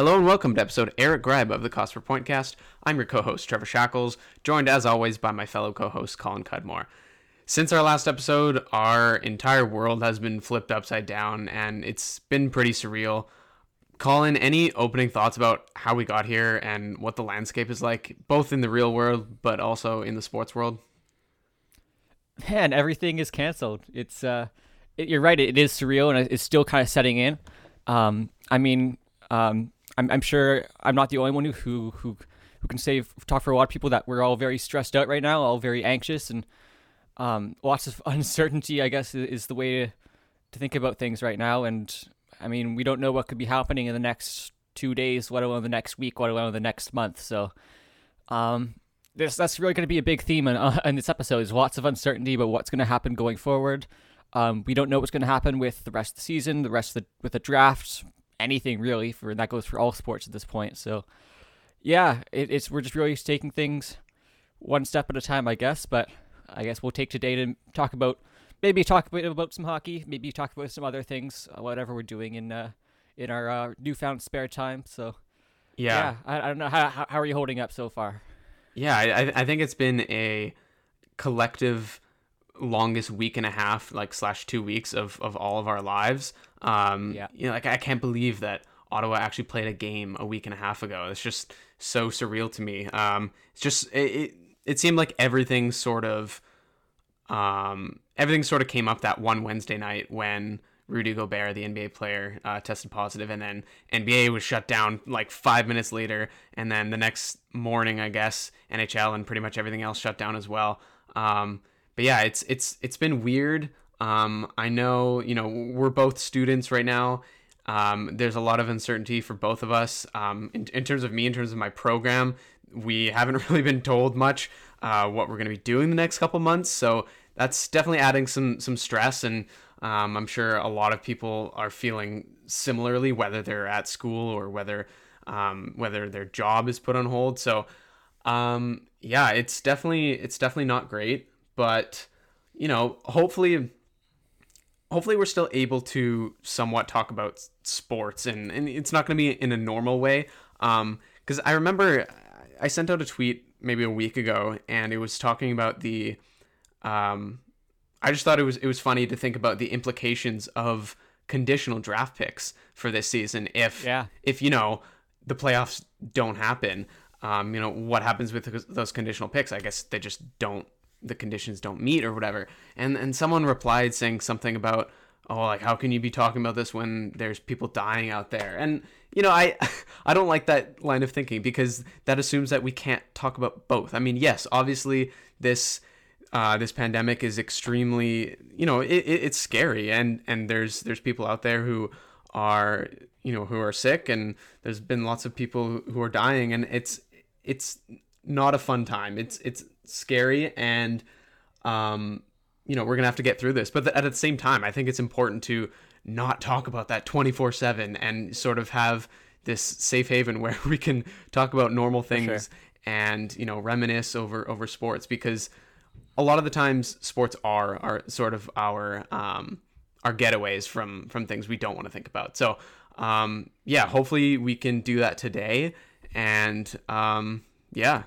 Hello and welcome to episode Eric Gribe of the Cost per Point cast. I'm your co-host Trevor Shackles, joined as always by my fellow co-host Colin Cudmore. Since our last episode, our entire world has been flipped upside down and it's been pretty surreal. Colin, any opening thoughts about how we got here and what the landscape is like, both in the real world but also in the sports world? man, everything is canceled. It's uh, it, you're right. It is surreal and it's still kind of setting in. Um, I mean, um, I'm, I'm sure I'm not the only one who who who, can say talk for a lot of people that we're all very stressed out right now, all very anxious, and um, lots of uncertainty. I guess is, the way to to think about things right now. And I mean, we don't know what could be happening in the next two days, let alone the next week, let alone the next month. So, um, this that's really going to be a big theme in, uh, in this episode. Is lots of uncertainty about what's going to happen going forward. Um, we don't know what's going to happen with the rest of the season, the rest of the with the draft, anything really. For that goes for all sports at this point. So, yeah, it, it's we're just really taking things one step at a time, I guess. But I guess we'll take today to talk about maybe talk a bit about some hockey, maybe talk about some other things, uh, whatever we're doing in uh, in our uh, newfound spare time. So, yeah, I, I don't know how, how are you holding up so far. Yeah, I- I think it's been a collective longest week and a half, like slash two weeks of, of all of our lives. Um, Yeah. You know, like I can't believe that Ottawa actually played a game a week and a half ago. It's just so surreal to me. Um, it's just it, it, it seemed like everything sort of um, everything sort of came up that one Wednesday night when Rudy Gobert, the NBA player, uh, tested positive, and then NBA was shut down like five minutes later, and then the next morning, I guess NHL and pretty much everything else shut down as well. Um, but yeah, it's it's it's been weird. Um, I know you know we're both students right now. Um, there's a lot of uncertainty for both of us. Um, in, in terms of me, in terms of my program, we haven't really been told much uh, what we're going to be doing the next couple months. So that's definitely adding some some stress, and um, I'm sure a lot of people are feeling similarly, whether they're at school or whether um, whether their job is put on hold. So um, yeah, it's definitely it's definitely not great, but you know, hopefully hopefully we're still able to somewhat talk about sports and, and it's not going to be in a normal way. Um because i remember i sent out a tweet maybe a week ago and it was talking about the um i just thought it was it was funny to think about the implications of conditional draft picks for this season if Yeah. if you know the playoffs don't happen. Um you know what happens with those- those conditional picks? I guess they just don't the conditions don't meet or whatever. And and someone replied saying something about oh like how can you be talking about this when there's people dying out there? And you know i i don't like that line of thinking because that assumes that we can't talk about both. I mean yes obviously this uh, this pandemic is extremely you know it, it, it's scary. And and there's there's people out there who are you know who are sick and there's been lots of people who are dying. And it's it's not a fun time. It's it's scary and um you know we're gonna have to get through this. But at the same time i think it's important to not talk about that 24 7 and sort of have this safe haven where we can talk about normal things and you know reminisce over over sports because a lot of the times sports are are sort of our um our getaways from from things we don't want to think about. So um yeah hopefully we can do that today and um yeah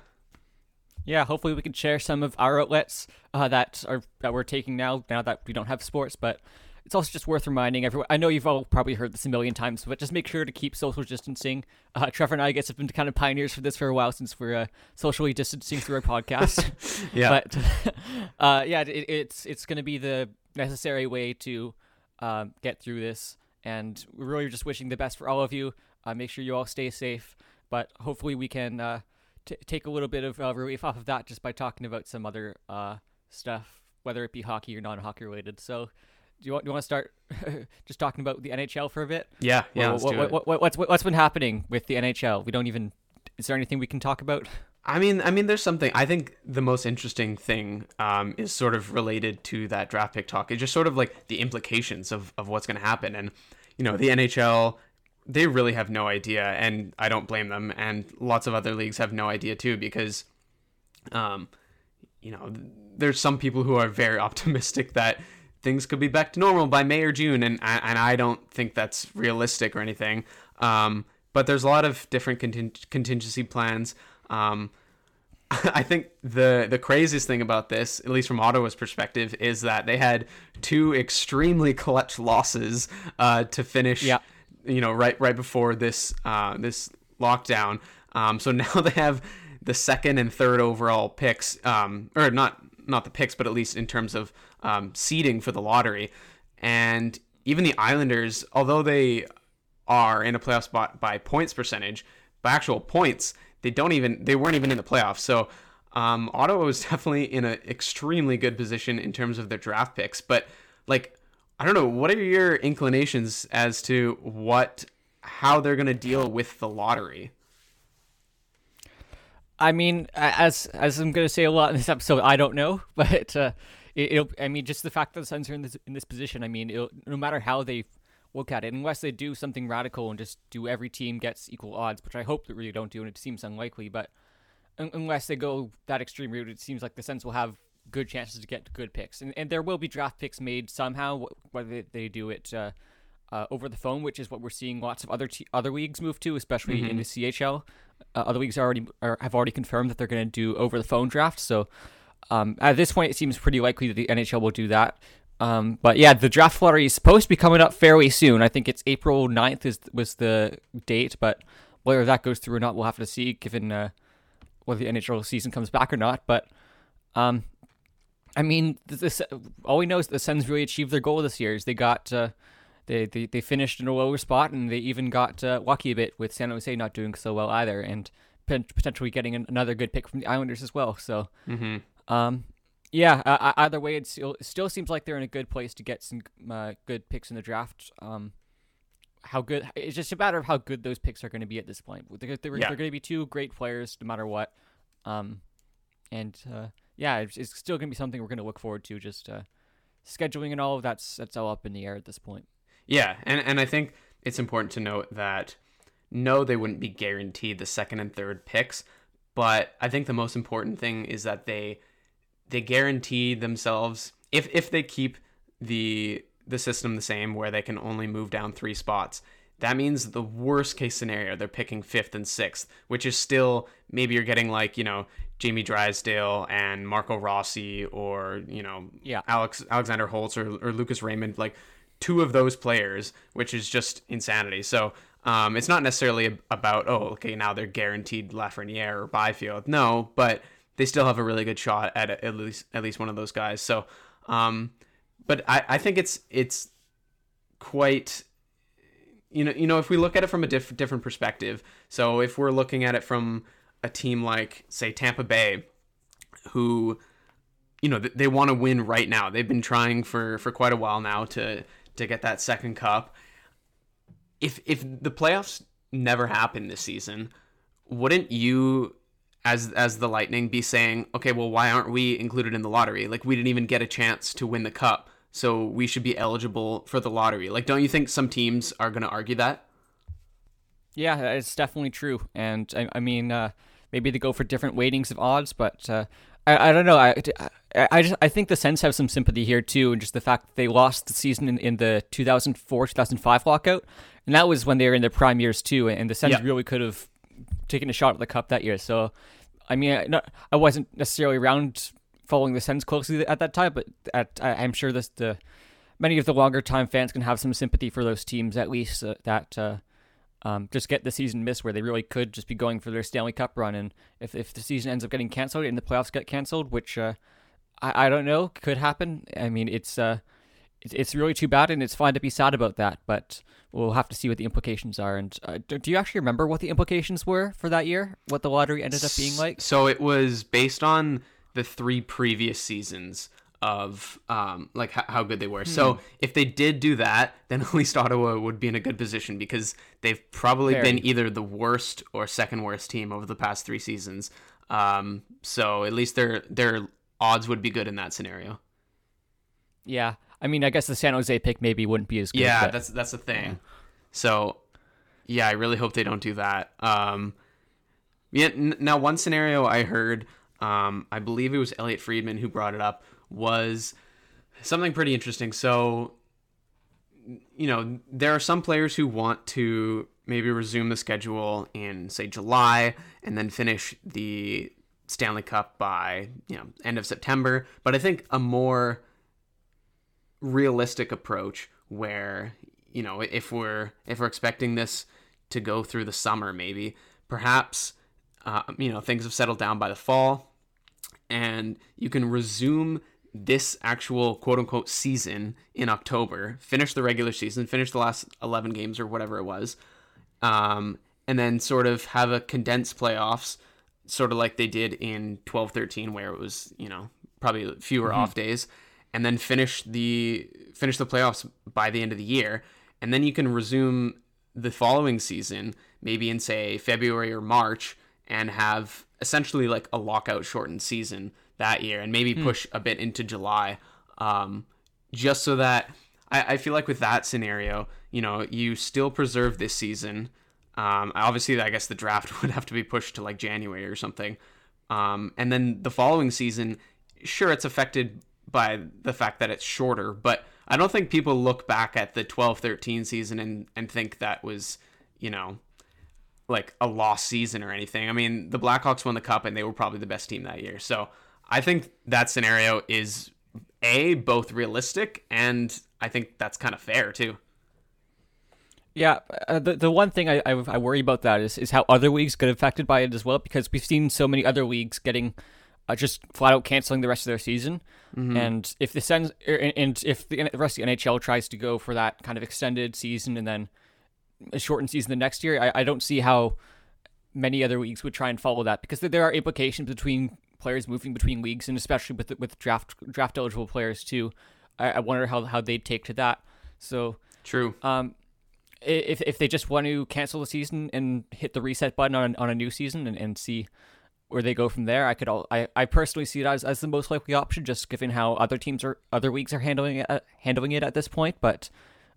Yeah, hopefully we can share some of our outlets uh, that are that we're taking now. Now that we don't have sports, but it's also just worth reminding everyone. I know you've all probably heard this a million times, but just make sure to keep social distancing. Uh, Trevor and I, I guess, have been kind of pioneers for this for a while since we're uh, socially distancing through our podcast. Yeah. But uh, yeah, it, it's it's going to be the necessary way to um, get through this. and we're really just wishing the best for all of you. Uh, make sure you all stay safe, but hopefully we can uh, t- take a little bit of uh, relief off of that just by talking about some other uh, stuff, whether it be hockey or non-hockey related. So, do you want do you want to start just talking about the NHL for a bit? Yeah, yeah. Well, what, do what, it. what, what, what's what's been happening with the NHL? We don't even. Is there anything we can talk about? I mean, I mean, there's something. I think the most interesting thing um, is sort of related to that draft pick talk. It's just sort of like the implications of, of what's going to happen. And you know, the NHL, they really have no idea, and I don't blame them. And lots of other leagues have no idea too, because, um, you know, there's some people who are very optimistic that things could be back to normal by May or June, and and I don't think that's realistic or anything. Um, but there's a lot of different conting- contingency plans. Um, I think the the craziest thing about this, at least from Ottawa's perspective, is that they had two extremely clutch losses uh, to finish. Yeah. You know, right right before this uh, this lockdown. Um, so now they have the second and third overall picks, um, or not not the picks, but at least in terms of um, seeding for the lottery. And even the Islanders, although they are in a playoff spot by points percentage, by actual points, they don't even they weren't even in the playoffs. So um, Ottawa was definitely in an extremely good position in terms of their draft picks. But like, I don't know, what are your inclinations as to what how they're gonna deal with the lottery? I mean, as as I'm going to say a lot in this episode, I don't know, but uh, it, it'll. I mean, just the fact that the Sens are in this in this position. I mean, no matter how they look at it, unless they do something radical and just do every team gets equal odds, which I hope they really don't do, and it seems unlikely. But un- unless they go that extreme route, it seems like the Sens will have good chances to get good picks, and and there will be draft picks made somehow, whether they, do it. Uh, uh, over the phone, which is what we're seeing lots of other te- other leagues move to, especially in the CHL. Uh, other leagues already are, have already confirmed that they're going to do over the phone drafts. So um, at this point, it seems pretty likely that the NHL will do that. Um, but yeah, the draft lottery is supposed to be coming up fairly soon. I think it's April 9th is was the date, but whether that goes through or not, we'll have to see. Given uh, whether the NHL season comes back or not, but um, I mean, th- this all we know is the Sens really achieved their goal this year. Is they got uh, they, they they finished in a lower spot, and they even got uh, lucky a bit with San Jose not doing so well either, and potentially getting another good pick from the Islanders as well. So, um, yeah, uh, uh, either way, it still, it still seems like they're in a good place to get some uh, good picks in the draft. Um, how good? It's just a matter of how good those picks are going to be at this point. They're, they're, Yeah. they're going to be two great players no matter what. Um, and uh, yeah, it's, it's still going to be something we're going to look forward to. Just uh, scheduling and all of that's that's all up in the air at this point. Yeah, and and I think it's important to note that no, they wouldn't be guaranteed the second and third picks, but I think the most important thing is that they they guarantee themselves if if they keep the the system the same where they can only move down three spots. That means the worst case scenario, they're picking fifth and sixth, which is still maybe you're getting like, you know, Jamie Drysdale and Marco Rossi or, you know, Yeah. Alex Alexander Holtz or, or Lucas Raymond, like two of those players, which is just insanity. So um, it's not necessarily about oh okay now they're guaranteed Lafreniere or Byfield. No, but they still have a really good shot at at least at least one of those guys. So, um, but I, I think it's it's quite you know you know if we look at it from a diff- different perspective. So if we're looking at it from a team like say Tampa Bay, who you know they want to win right now. They've been trying for for quite a while now to to get that second cup. If if the playoffs never happen this season, wouldn't you as as the Lightning be saying, "Okay, well why aren't we included in the lottery? Like we didn't even get a chance to win the cup, so we should be eligible for the lottery." Like don't you think some teams are going to argue that? Yeah, it's definitely true, and I, I mean, uh, maybe they go for different weightings of odds, but uh, I, I don't know. I, I, I just I think the Sens have some sympathy here too, and just the fact that they lost the season in, in the 2004 2005 lockout, and that was when they were in their prime years too, and the Sens Yeah. really could have taken a shot at the cup that year. So, I mean, I, not, I wasn't necessarily around following the Sens closely at that time, but at, I, I'm sure this the many of the longer time fans can have some sympathy for those teams at least uh, that. Uh, um, just get the season missed where they really could just be going for their Stanley Cup run. And if, if the season ends up getting canceled and the playoffs get canceled, which uh, I, I don't know, could happen. I mean, it's uh, it's, it's really too bad, and it's fine to be sad about that. But we'll have to see what the implications are. And uh, do, do you actually remember what the implications were for that year? What the lottery ended up being like? So it was based on the three previous seasons of um, like h- how good they were. So if they did do that, then at least Ottawa would be in a good position because they've probably been either the worst or second worst team over the past three seasons. Um, so at least their their odds would be good in that scenario. Yeah, I mean, I guess the San Jose pick maybe wouldn't be as good. Yeah, but- that's that's the thing. So, yeah, I really hope they don't do that. Um, yeah. N- now, one scenario I heard, um, I believe it was Elliotte Friedman who brought it up, was something pretty interesting. So, you know, there are some players who want to maybe resume the schedule in say July and then finish the Stanley Cup by you know end of September. But I think a more realistic approach where you know if we're if we're expecting this to go through the summer maybe perhaps uh, you know things have settled down by the fall and you can resume this actual quote unquote season in October, finish the regular season, finish the last 11 games or whatever it was, um, and then sort of have a condensed playoffs, sort of like they did in 12 13, where it was, you know, probably fewer off days, and then finish the finish the playoffs by the end of the year. And then you can resume the following season, maybe in say February or March, and have essentially like a lockout shortened season that year, and maybe push a bit into July, um, just so that I, I feel like with that scenario, you know, you still preserve this season. Um, obviously, I guess the draft would have to be pushed to like January or something, um, and then the following season, sure, it's affected by the fact that it's shorter, but I don't think people look back at the 12-13 season and and think that was, you know, like a lost season or anything. I mean, the Blackhawks won the cup and they were probably the best team that year. So I think that scenario is a both realistic and I think that's kind of fair too. Yeah, uh, the the one thing I, I I worry about that is is how other leagues get affected by it as well because we've seen so many other leagues getting uh, just flat out canceling the rest of their season, and if the Sens er, and- if the, the rest of the NHL tries to go for that kind of extended season and then a shortened season the next year, I, I don't see how many other leagues would try and follow that because there are implications between players moving between leagues and especially with with draft draft eligible players too. I, I wonder how how they'd take to that. So True. um, if if they just want to cancel the season and hit the reset button on on a new season and, and see where they go from there, I could all I, I personally see it as, as the most likely option, just given how other teams are other leagues are handling it at, handling it at this point. But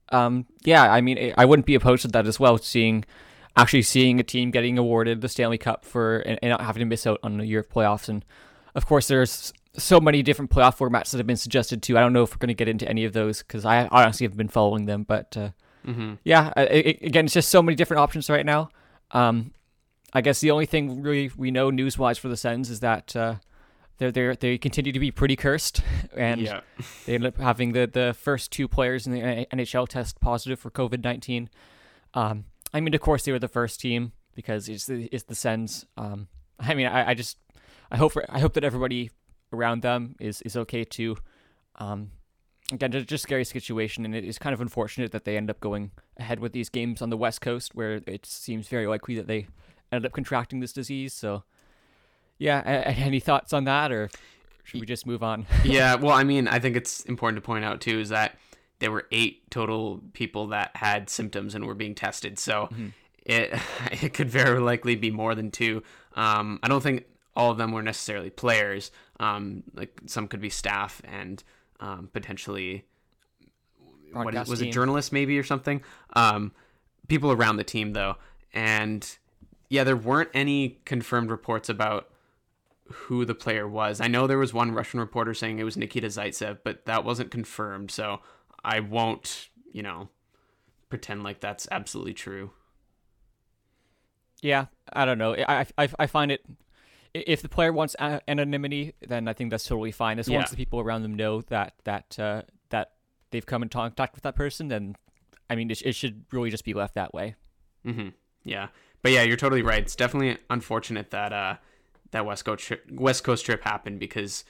um, yeah, I mean, I wouldn't be opposed to that as well. Seeing actually seeing a team getting awarded the Stanley Cup for and, and not having to miss out on a year of playoffs, and of course there's so many different playoff formats that have been suggested too. I don't know if we're going to get into any of those because I honestly have been following them, but. Uh, yeah, I- I- again, it's just so many different options right now. Um, I guess the only thing really we know news wise for the Sens is that uh, they're they they continue to be pretty cursed, and Yeah. they ended up having the the first two players in the NHL test positive for COVID nineteen. Um, I mean, of course, they were the first team because it's the it's the Sens. Um, I mean, I, I just I hope for, I hope that everybody around them is is okay too. Um, again, just just scary situation, and it is kind of unfortunate that they end up going ahead with these games on the West Coast, where it seems very likely that they ended up contracting this disease. So, yeah, any thoughts on that, or should we just move on? yeah, well, I mean, I think it's important to point out too is that there were eight total people that had symptoms and were being tested. So it it could very likely be more than two. Um, I don't think all of them were necessarily players. Um, like some could be staff and um, potentially what is, was it team. journalists maybe or something. Um, people around the team though, and yeah, there weren't any confirmed reports about who the player was. I know there was one Russian reporter saying it was Nikita Zaitsev, but that wasn't confirmed. So I won't, you know, pretend like that's absolutely true. Yeah, I don't know. I I, I find it. If the player wants anonymity, then I think that's totally fine. As long Yeah. as the people around them know that that uh, that they've come in contact with that person, then I mean, it, it should really just be left that way. hmm Yeah, but yeah, you're totally right. It's definitely unfortunate that uh that West Coast trip, West Coast trip happened because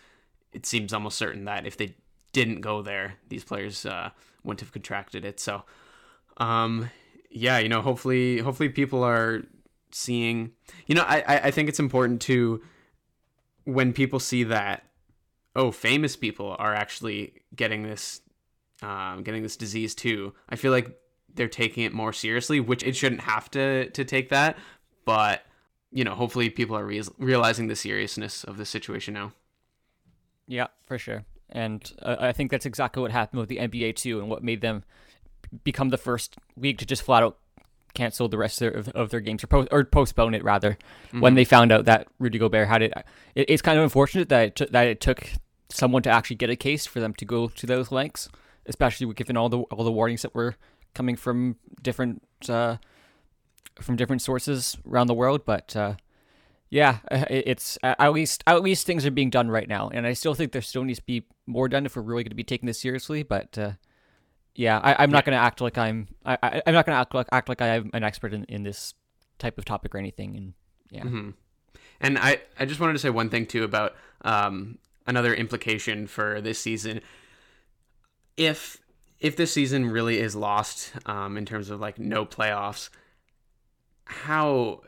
it seems almost certain that if they didn't go there, these players uh, wouldn't have contracted it. So, um, yeah, you know, hopefully, hopefully people are seeing. You know, I I think it's important to when people see that oh, famous people are actually getting this um, getting this disease too. I feel like they're taking it more seriously, which it shouldn't have to to take that, but you know, hopefully people are re- realizing the seriousness of the situation now. Yeah, for sure. And uh, I think that's exactly what happened with the NBA too, and what made them become the first league to just flat out cancel the rest of their, of their games or, po- or postpone it rather mm-hmm. when they found out that Rudy Gobert had it. it it's kind of unfortunate that it t- that it took someone to actually get a case for them to go to those lengths, especially given all the all the warnings that were coming from different uh, from different sources around the world. But uh, yeah, uh, it's at least at least things are being done right now, and I still think there still needs to be more done if we're really going to be taking this seriously. But uh, yeah, I, am not going to act like I'm I, I am not going to act like act like I'm an expert in, in this type of topic or anything. And yeah. Mm-hmm. And I, I just wanted to say one thing too about um, another implication for this season. If if this season really is lost um, in terms of like no playoffs, how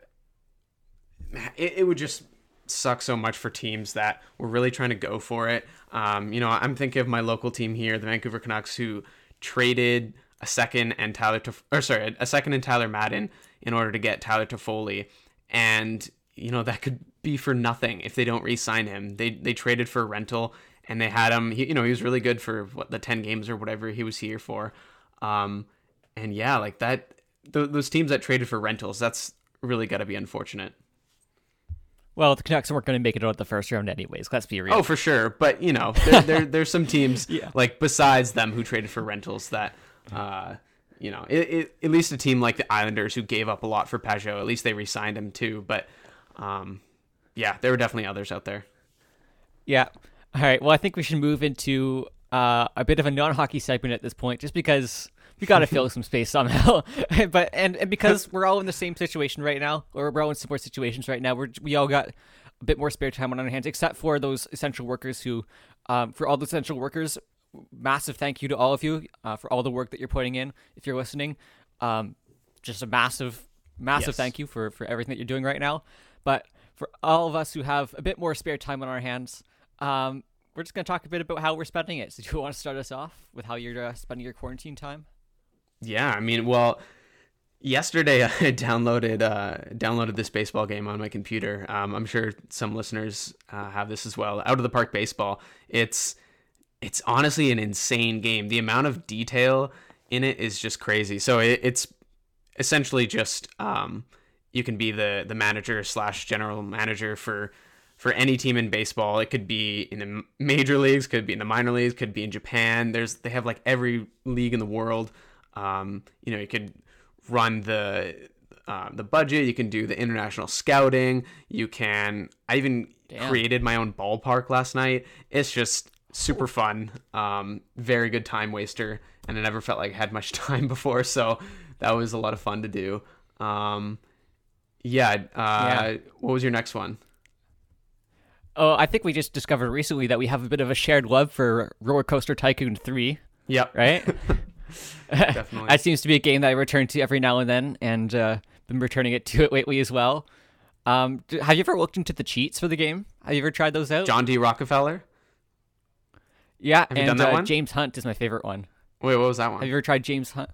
it, it would just suck so much for teams that were really trying to go for it. Um, you know, I'm thinking of my local team here, the Vancouver Canucks, who traded a second and Tyler, or sorry, a second and Tyler Madden in order to get Tyler Toffoli, and you know that could be for nothing if they don't re-sign him. They they traded for a rental and they had him. He, you know, he was really good for what the ten games or whatever he was here for. Um, and yeah, like that. Th- those teams that traded for rentals, that's really got to be unfortunate. Well, the Canucks weren't going to make it out the first round anyways. Let's be real. Oh, for sure. But you know, there, there there's some teams yeah. like besides them who traded for rentals that, uh, you know, it, it, at least a team like the Islanders who gave up a lot for Pageau, at least they re-signed him too. But um, yeah, there were definitely others out there. Yeah. All right. Well, I think we should move into uh, a bit of a non-hockey segment at this point, just because we got to fill some space somehow. but and, and because we're all in the same situation right now, or we're all in similar situations right now, we're we all got a bit more spare time on our hands, except for those essential workers who, um, for all the essential workers, massive thank you to all of you uh, for all the work that you're putting in. If you're listening, um, just a massive, massive yes. thank you for for everything that you're doing right now. But for all of us who have a bit more spare time on our hands, um, we're just going to talk a bit about how we're spending it. So, do you want to start us off with how you're uh, spending your quarantine time? Yeah, I mean, well, yesterday I downloaded uh, downloaded this baseball game on my computer. Um, I'm sure some listeners uh, have this as well. Out of the Park Baseball. It's it's honestly an insane game. The amount of detail in it is just crazy. So it, it's essentially just um, you can be the the manager slash general manager for for any team in baseball. It could be in the major leagues, could be in the minor leagues, could be in Japan. There's they have like every league in the world. Um, you know, you could run the uh, the budget. You can do the international scouting. You can. I even Damn. created my own ballpark last night. It's just super fun. Um, very good time waster, and I never felt like I had much time before, so that was a lot of fun to do. Um, yeah, uh, yeah. What was your next one? Oh, I think we just discovered recently that we have a bit of a shared love for Roller Coaster Tycoon 3. Yep. Right? Definitely. that seems to be a game that I return to every now and then, and uh, been returning it to it lately as well. Um, have you ever looked into the cheats for the game? Have you ever tried those out? John D. Rockefeller? Yeah, have and uh, James Hunt is my favorite one. Wait, what was that one? Have you ever tried James Hunt?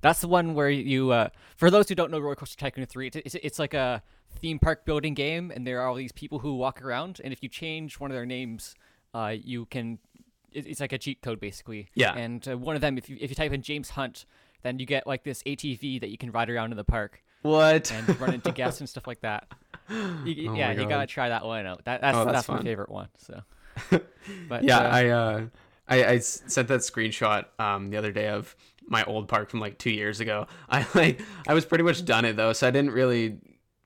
That's the one where you, uh, for those who don't know Roller Coaster Tycoon 3, it's, it's, it's, like a theme park building game, and there are all these people who walk around, and if you change one of their names, uh, you can, it's like a cheat code basically. Yeah. And uh, one of them, if you, if you type in James Hunt, then you get like this ATV that you can ride around in the park. What? And run into guests and stuff like that. You, oh yeah, you gotta try that one out. That, that's oh, that's, that's my favorite one. So. But yeah, uh, I, uh, I I sent that screenshot um the other day of my old park from like two years ago. I like I was pretty much done it though, so I didn't really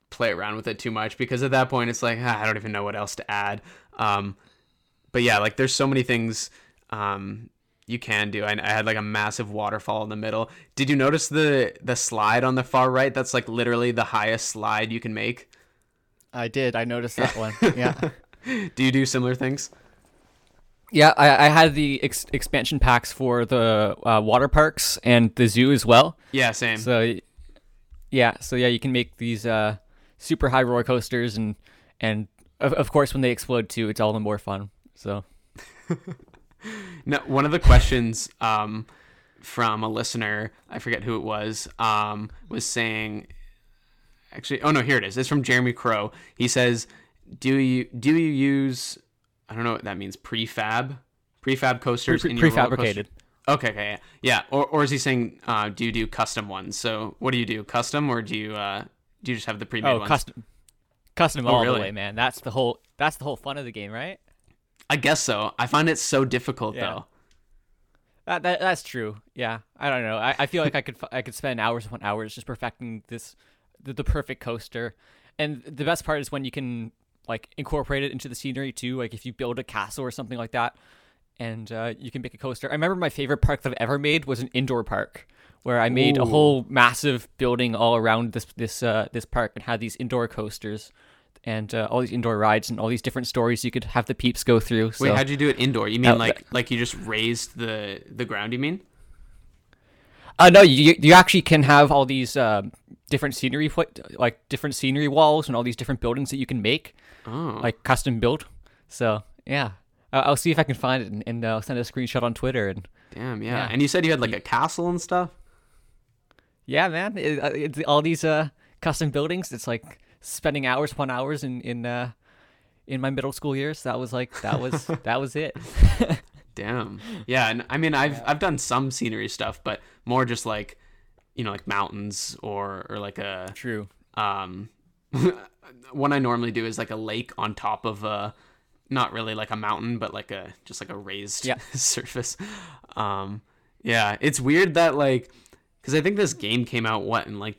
play around with it too much because at that point it's like ah, I don't even know what else to add. Um, but yeah, like there's so many things um, you can do. I, I, had like a massive waterfall in the middle. Did you notice the the slide on the far right? That's like literally the highest slide you can make. I did. I noticed that one. Yeah. do you do similar things? Yeah, I, I had the ex- expansion packs for the uh, water parks and the zoo as well. Yeah, same. So, yeah, so yeah, you can make these uh, super high roller coasters, and and of, of course when they explode too, it's all the more fun. So No, one of the questions um, from a listener, I forget who it was, um, was saying, actually, oh no, here it is. It's from Jeremy Crow. He says, "Do you do you use? I don't know what that means. Prefab, prefab coasters Pre- in your prefabricated. Okay, okay, yeah, yeah. Or or is he saying, uh, do you do custom ones? So what do you do, custom, or do you uh, do you just have the pre-made oh, ones? custom, custom Oh, all really? the way, man. That's the whole that's the whole fun of the game, right? I guess so. I find it so difficult Yeah. though. That, that that's true. Yeah, I don't know. I, I feel like I could I could spend hours upon hours just perfecting this the, the perfect coaster, and the best part is when you can like incorporate it into the scenery too. Like if you build a castle or something like that, and uh, you can make a coaster. I remember my favorite park that I've ever made was an indoor park where I made a whole massive building all around this this uh, this park and had these indoor coasters. And uh, all these indoor rides and all these different stories you could have the peeps go through. Wait, how'd you do it indoor? You mean Uh, like like you just raised the the ground? You mean? Uh, no, you you actually can have all these uh, different scenery, like different scenery walls and all these different buildings that you can make, Oh, like custom built. So yeah, I'll see if I can find it and, and uh, send a screenshot on Twitter. And damn, yeah. yeah. And you said you had like a castle and stuff. yeah, man, it, uh, it's all these uh, custom buildings. It's like spending hours upon hours in in uh, in my middle school years. That was like that was that was it. Damn. Yeah, and I mean, I've I've done some scenery stuff, but more just like, you know, like mountains or or like a True. um. one I normally do is like a lake on top of a, not really like a mountain, but like a just like a raised Yeah. surface. Um, yeah, it's weird that like, because I think this game came out what in like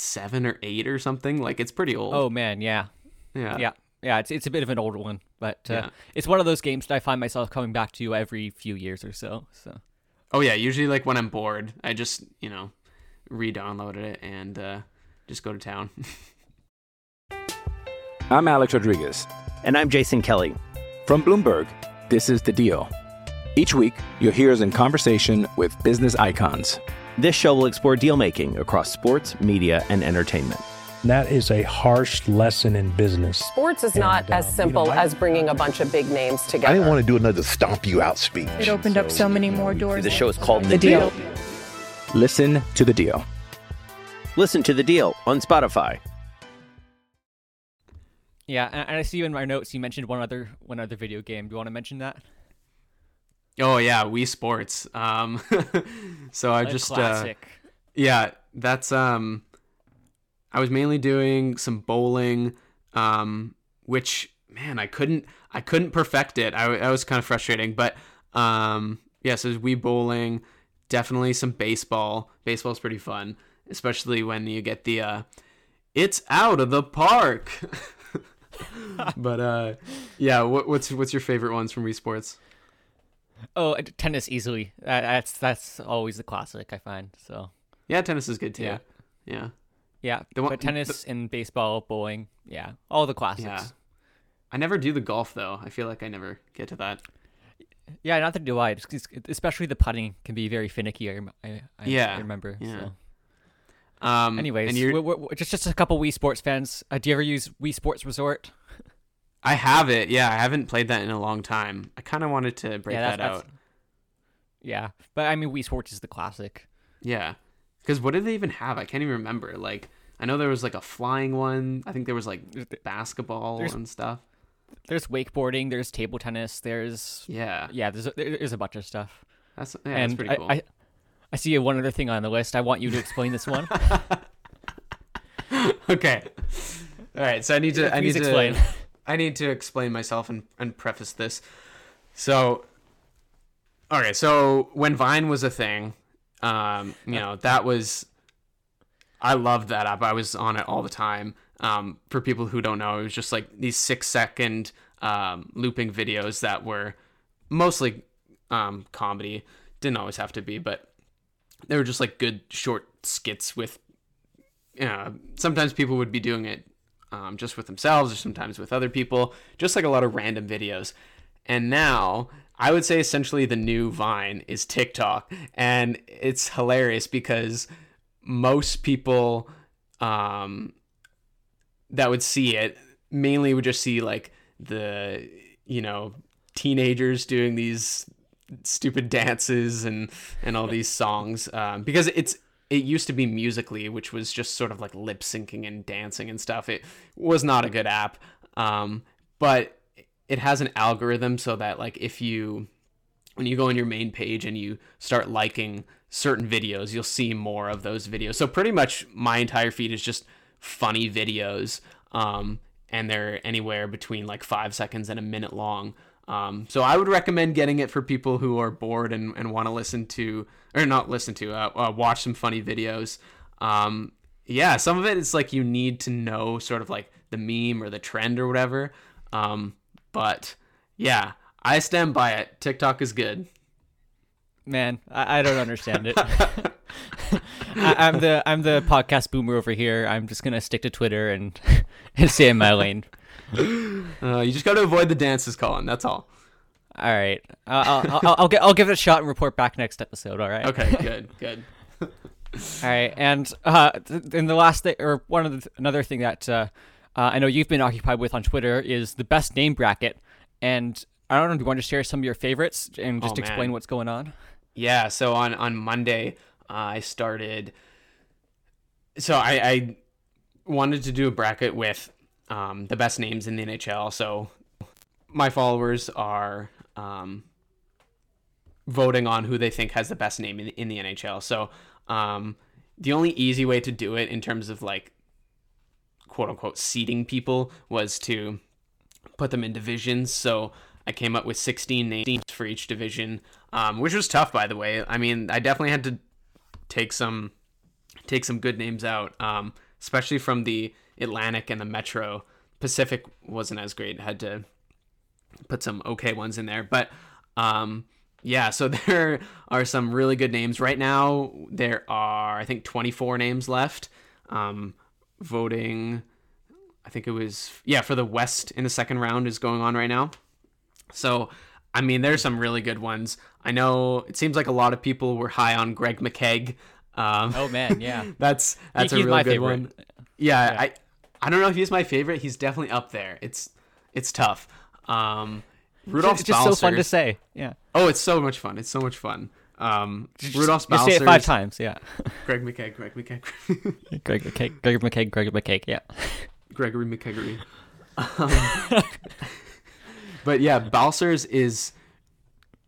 2007 or eight or something. Like it's pretty old. Oh man, yeah, yeah, yeah, yeah. It's it's a bit of an old one, but uh, Yeah. it's one of those games that I find myself coming back to every few years or so. So. Oh yeah, usually like when I'm bored, I just you know re-downloaded it and uh, just go to town. I'm Alex Rodriguez. And I'm Jason Kelly. From Bloomberg, this is The Deal. Each week, you'll hear us in conversation with business icons. This show will explore deal making across sports, media, and entertainment. That is a harsh lesson in business. Sports is And, not uh, as you know, simple I- as bringing a bunch of big names together. I didn't want to do another stomp you out speech. It opened up so many more doors. The show is called The Deal. Listen to The Deal. Listen to the deal on Spotify. Yeah, and, and I see you in my notes. You mentioned one other one other video game. Do you want to mention that? Oh yeah, Wii Sports. Um, so I just uh, yeah, that's um, I was mainly doing some bowling, um, which man, I couldn't I couldn't perfect it. I that was kind of frustrating, but um, yeah, so Wii bowling, definitely some baseball. Baseball's pretty fun, especially when you get the uh, it's out of the park. but uh, yeah, what, what's what's your favorite ones from Wii Sports? Oh, uh, tennis easily. That's that's always the classic I find. So Yeah, tennis is good too. Yeah. yeah. yeah, The one- but tennis and baseball, bowling, yeah, all the classics. Yeah. I never do the golf though. I feel like I never get to that. Yeah, not that do I. Especially the putting can be very finicky. I, I, I, Yeah, remember. yeah. So. Um, Anyways, we're, we're- just just a couple Wii Sports fans. Uh, do you ever use Wii Sports Resort? I have it. Yeah, I haven't played that in a long time. I kind of wanted to break yeah, that that's- out. Yeah, but I mean Wii Sports is the classic. Yeah, because what did they even have? I can't even remember. Like, I know there was like a flying one. I think there was like basketball There's- and stuff. There's wakeboarding. There's table tennis. There's Yeah, yeah. There's a, there's a bunch of stuff. that's yeah, and that's pretty I, cool. I, I see one other thing on the list. I want you to explain this one. okay. All right. So I need to. I Please need explain. to. I need to explain myself and, and preface this. So, okay. So when Vine was a thing, um, you know that was. I loved that app. I was on it all the time. Um, for people who don't know, it was just like these six second um, looping videos that were mostly um, comedy. Didn't always have to be, but they were just like good short skits with uh, sometimes people would be doing it um, just with themselves or sometimes with other people, just like a lot of random videos. and now I would say essentially the new Vine is TikTok, and it's hilarious because most people um, that would see it mainly would just see like the you know teenagers doing these stupid dances and and all these songs um, because it's it used to be Musical.ly which was just sort of like lip syncing and dancing and stuff. It was not a good app um, but it has an algorithm so that like if you when you go on your main page and you start liking certain videos you'll see more of those videos. So pretty much my entire feed is just funny videos um, and they're anywhere between like five seconds and a minute long. Um, so I would recommend getting it for people who are bored and, and want to listen to, or not listen to, uh, uh, watch some funny videos. Um, yeah, some of it is like you need to know sort of like the meme or the trend or whatever. Um, but yeah, I stand by it. TikTok is good. Man, I, I don't understand it. I, am the I'm the podcast boomer over here. I'm just gonna stick to Twitter and and stay in my lane. Uh, you just got to avoid the dances, Colin. That's all. All right, I'll, I'll, I'll, get I'll give it a shot and report back next episode. All right. Okay. Good. good. all right, and uh, in the last thing, or one of the, another thing that uh, uh, I know you've been occupied with on Twitter is the best name bracket, and I don't know. Do you want to share some of your favorites and just Oh, explain what's going on? Yeah. So on on Monday, uh, I started. So I, I wanted to do a bracket with um, the best names in the NHL. So my followers are um, voting on who they think has the best name in, in the NHL. So um, the only easy way to do it in terms of like quote unquote seeding people was to put them in divisions. So I came up with 16 names for each division, um, which was tough, by the way. I mean, I definitely had to take some take some good names out, um, especially from the Atlantic and the Metro. Pacific wasn't as great. Had to put some okay ones in there, but um, yeah. So there are some really good names right now. There are, I think, 24 names left. Um, voting, I think it was yeah for the West in the second round is going on right now. So, I mean, there's some really good ones. I know it seems like a lot of people were high on Greg McKegg. Um, Oh man, yeah. that's that's he's a really good favorite. one. Yeah, I I don't know if he's my favorite. He's definitely up there. It's it's tough. Um, Rudolph it's just so fun to say. Yeah. Oh, it's so much fun. It's so much fun. Um, Rudolph Just say it five times. Yeah. Greg McKegg, Greg McKegg, Greg McKay, Greg McKay, Greg McKay. Yeah. Gregory McKeggery. Um, but yeah, Balcers is,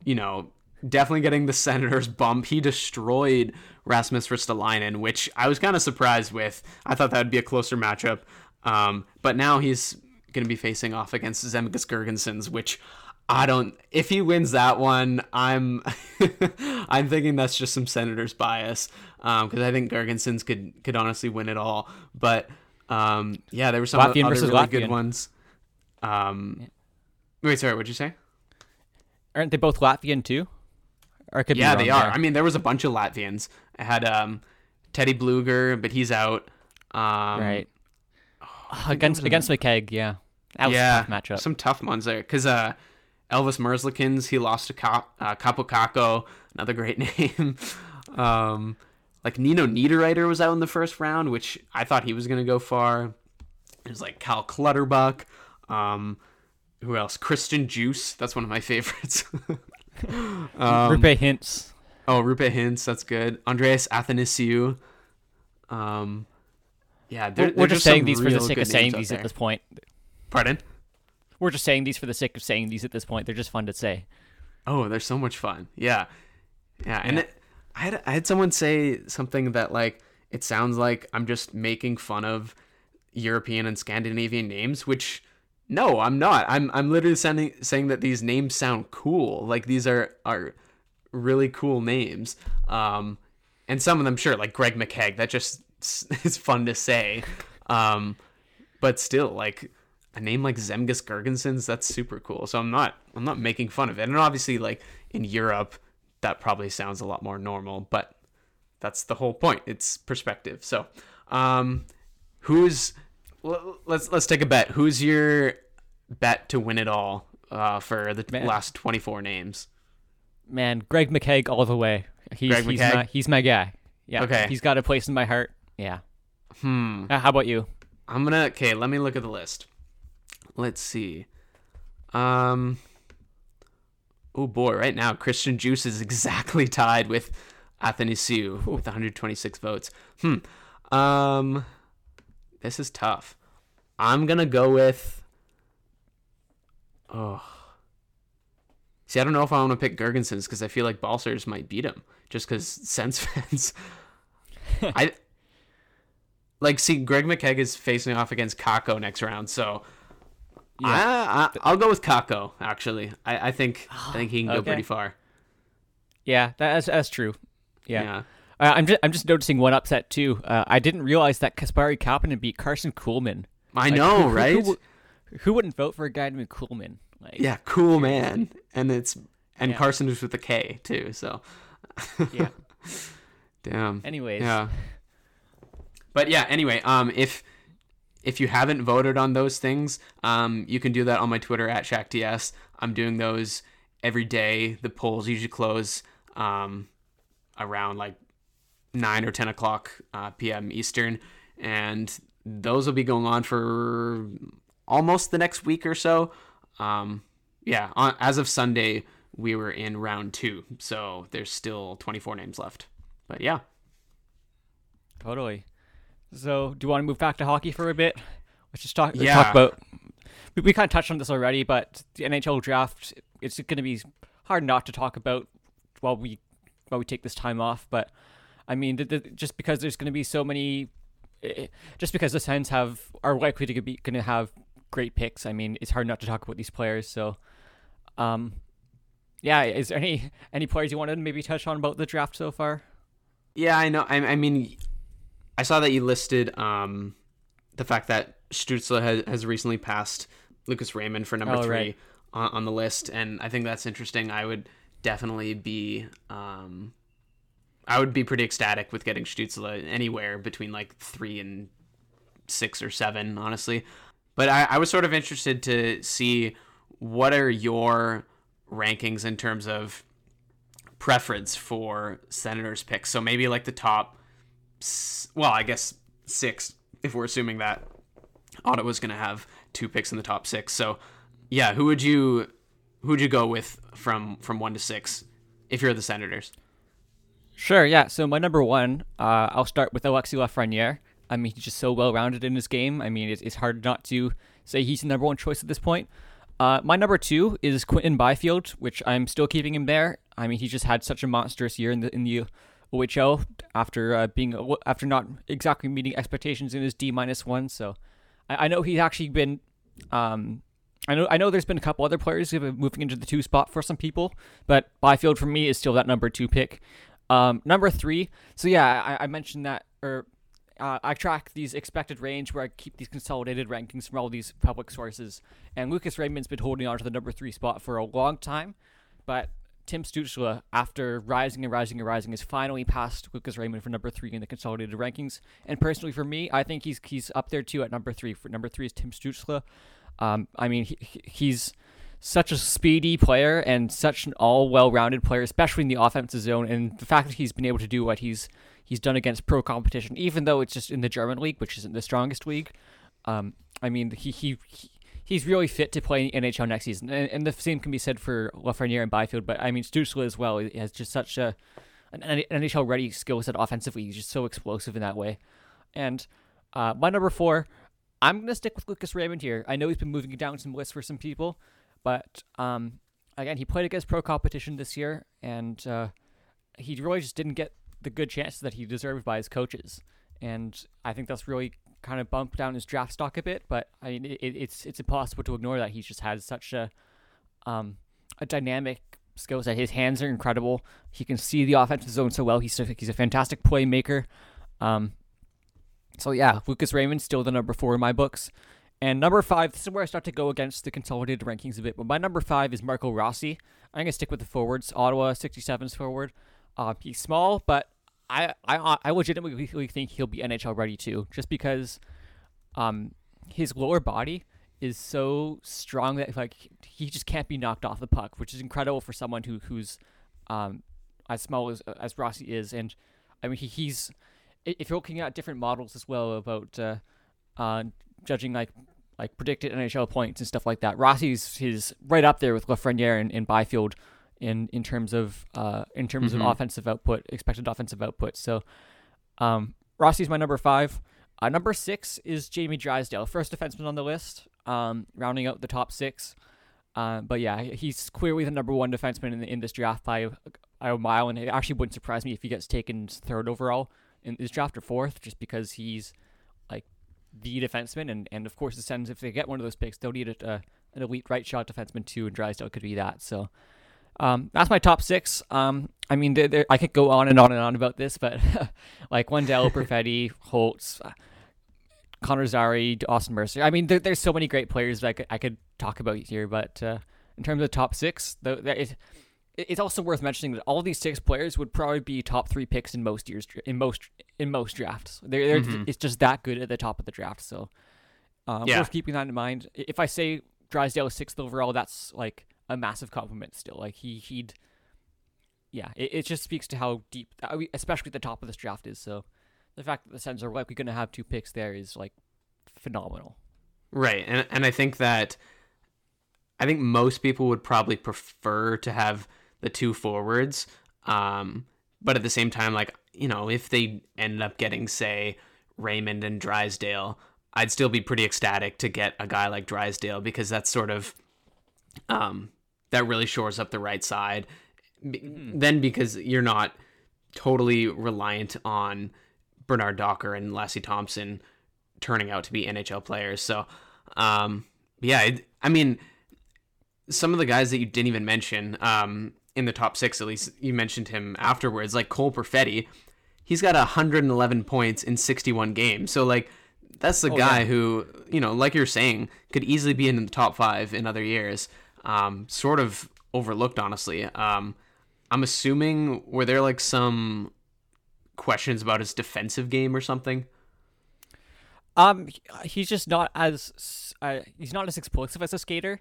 you know, definitely getting the Senators bump. He destroyed Rasmus Ristolainen, which I was kind of surprised with. I thought that would be a closer matchup. Um, but now he's going to be facing off against Zemgus Girgensons, which I don't. If he wins that one, I'm I'm thinking that's just some Senators bias because I think Girgensons could could honestly win it all. But um, yeah, there were some Latvian other really good ones. Um, wait, sorry, what'd you say? Aren't they both Latvian too? Or could Yeah, they are. there. I mean, there was a bunch of Latvians. I had um, Teddy Blueger, but he's out. Um, right. against against McKegg, yeah. That was yeah, a tough matchup. some tough ones there. Because uh, Elvis Merzlikins, he lost to Cap- uh, another great name. um, like Nino Niederreiter was out in the first round, which I thought he was going to go far. It was like Cal Clutterbuck. Um, who else? Christian Djoos. That's one of my favorites. um, Roope Hintz. Oh, Roope Hintz, that's good. Andreas Athanasiou. Um, yeah, there, We're, we're there's just saying these for the sake of saying these at this point. Pardon? We're just saying these for the sake of saying these at this point. They're just fun to say. Oh, they're so much fun. Yeah, yeah. And it, I had I had someone say something that like it sounds like I'm just making fun of European and Scandinavian names, which no, I'm not. I'm I'm literally sending, saying that these names sound cool. Like these are are really cool names. Um, and some of them sure, like Greg McKegg, that just is fun to say. Um, but still, like a name like Zemgus Girgensons, that's super cool. So I'm not I'm not making fun of it. And obviously, like in Europe, that probably sounds a lot more normal. But that's the whole point. It's perspective. So, um, who's let's let's take a bet. Who's your bet to win it all uh, for the Man. last 24 names. Man, Greg McKegg all the way. He's Greg he's McKegg? my he's my guy. Yeah. Okay. He's got a place in my heart. Yeah. Hmm. Uh, how about you? I'm gonna okay. Let me look at the list. Let's see. Um. Oh boy! Right now, Christian Djoos is exactly tied with Athanasiou with 126 votes. Hmm. Um. This is tough. I'm gonna go with. Oh. See, I don't know if I want to pick Girgensons because I feel like Balcers might beat him just because Sens fans. I like see Greg McKegg is facing off against Kakko next round, so I, I I'll go with Kakko. Actually, I, I think I think he can go Okay. pretty far. Yeah, that's that's true. Yeah. Yeah. Uh, I'm just I'm just noticing one upset too. Uh, I didn't realize that Kasperi Kapanen beat Karson Kuhlman. I Like, know, who- who- right? Who, wou- who wouldn't vote for a guy named Kuhlman? Like, yeah, cool man, and it's and Yeah. Karson is with a K too. So Yeah. damn. Anyways. Yeah. But yeah, anyway, um, if if you haven't voted on those things, um, you can do that on my Twitter at ShackTS. I'm doing those every day. The polls usually close um, around like nine or ten o'clock uh, p.m. Eastern, and those will be going on for almost the next week or so. Um, yeah, on, as of Sunday, we were in round two, so there's still 24 names left. But yeah. Totally. So, do you want to move back to hockey for a bit? Let's just talk. Yeah. talk about. We, we kind of touched on this already, but the NHL draft. It's going to be hard not to talk about while we while we take this time off. But I mean, the, the, just because there's going to be so many, eh, just because the Sens have are likely to be going to have great picks. I mean, it's hard not to talk about these players. So, um, yeah. Is there any any players you wanted to maybe touch on about the draft so far? Yeah, I know. I, I mean, I saw that you listed um, the fact that Stützle has, has recently passed Lucas Raymond for number Oh, three right. on, on the list, and I think that's interesting. I would definitely be, um, I would be pretty ecstatic with getting Stützle anywhere between like three and six or seven, honestly. But I, I was sort of interested to see what are your rankings in terms of preference for Senators picks. So maybe like the top, well, I guess six, if we're assuming that Ottawa's going to have two picks in the top six. So yeah, who would you who would you go with from from one to six if you're the Senators? Sure, yeah. So my number one, uh, I'll start with Alexi Lafreniere. I mean, he's just so well rounded in his game. I mean, it's, it's hard not to say he's the number one choice at this point. Uh, my number two is Quinton Byfield, which I'm still keeping him there. I mean, he just had such a monstrous year in the in the OHL after uh, being after not exactly meeting expectations in his D minus one. So I, I know he's actually been. Um, I know I know there's been a couple other players who have been moving into the two spot for some people, but Byfield for me is still that number two pick. Um, number three. So yeah, I, I mentioned that, or uh, I track these expected range where I keep these consolidated rankings from all these public sources. And Lucas Raymond's been holding on to the number three spot for a long time, but Tim Stützle, after rising and rising and rising, has finally passed Lucas Raymond for number three in the consolidated rankings. And personally, for me, I think he's he's up there too at number three. For number three is Tim Stützle. Um, I mean, he, he- he's such a speedy player and such an all well-rounded player, especially in the offensive zone. And the fact that he's been able to do what he's he's done against pro competition, even though it's just in the German league, which isn't the strongest league. Um, I mean, he he. he He's really fit to play in NHL next season, and, and the same can be said for Lafreniere and Byfield. But I mean, Stützle as well. He has just such a an NHL ready skill set offensively. He's just so explosive in that way. And uh, my number four, I'm gonna stick with Lucas Raymond here. I know he's been moving down some lists for some people, but um, again, he played against pro competition this year, and uh, he really just didn't get the good chances that he deserved by his coaches. And I think that's really kind of bumped down his draft stock a bit. But I mean, it, it's it's impossible to ignore that he's just had such a um, a dynamic skill set. His hands are incredible. He can see the offensive zone so well. He's a, he's a fantastic playmaker. Um, so yeah, Lucas Raymond still the number four in my books. And number five, this is where I start to go against the consolidated rankings a bit. But my number five is Marco Rossi. I'm gonna stick with the forwards. Ottawa 67's forward. Uh, he's small, but I, I I legitimately think he'll be NHL ready too, just because um his lower body is so strong that like he just can't be knocked off the puck, which is incredible for someone who who's um, as small as as Rossi is. And I mean, he, he's if you're looking at different models as well about uh, uh, judging like like predicted NHL points and stuff like that, Rossi's his right up there with Lafreniere and, and Byfield in in terms of uh, in terms Mhm. of offensive output, expected offensive output. So um, Rossi's my number five. Uh, number six is Jamie Drysdale, first defenseman on the list, um, rounding out the top six. Uh, but yeah, he's clearly the number one defenseman in, the, in this draft by a, a mile, and it actually wouldn't surprise me if he gets taken third overall in this draft or fourth, just because he's like the defenseman, and, and of course the Sens, if they get one of those picks, they'll need a, a, an elite right shot defenseman too, and Drysdale could be that. So um, that's my top six. Um, I mean, they're, they're- I could go on and on and on about this, but like Lundell, Perfetti, Holtz, uh, Connor Zary, Dawson Mercer. I mean, there, there's so many great players that I could, I could talk about here, but uh, in terms of top six, though, it, it's also worth mentioning that all these six players would probably be top three picks in most years in most in most drafts. They're, they're Mhm. it's just that good at the top of the draft. So, um, Yeah. worth keeping that in mind. If I say Drysdale is sixth overall, that's like a massive compliment. Still, like he he'd, yeah, it, it just speaks to how deep, especially at the top of this draft is. So, the fact that the Sens are likely going to have two picks there is like phenomenal. Right. And and I think that I think most people would probably prefer to have the two forwards. Um, but at the same time, like, you know, if they ended up getting, say, Raymond and Drysdale, I'd still be pretty ecstatic to get a guy like Drysdale because that's sort of um that really shores up the right side. B- Then because you're not totally reliant on Bernard Docker and Lassi Thomson turning out to be NHL players. So, um, yeah, it, I mean, some of the guys that you didn't even mention um, in the top six, at least you mentioned him afterwards, like Cole Perfetti. He's got 111 points in 61 games. So, like, that's the Oh, guy yeah. who, you know, like you're saying, could easily be in the top five in other years. Um, sort of overlooked, honestly. Um, I'm assuming were there like some questions about his defensive game or something? Um, he's just not as uh, he's not as explosive as a skater.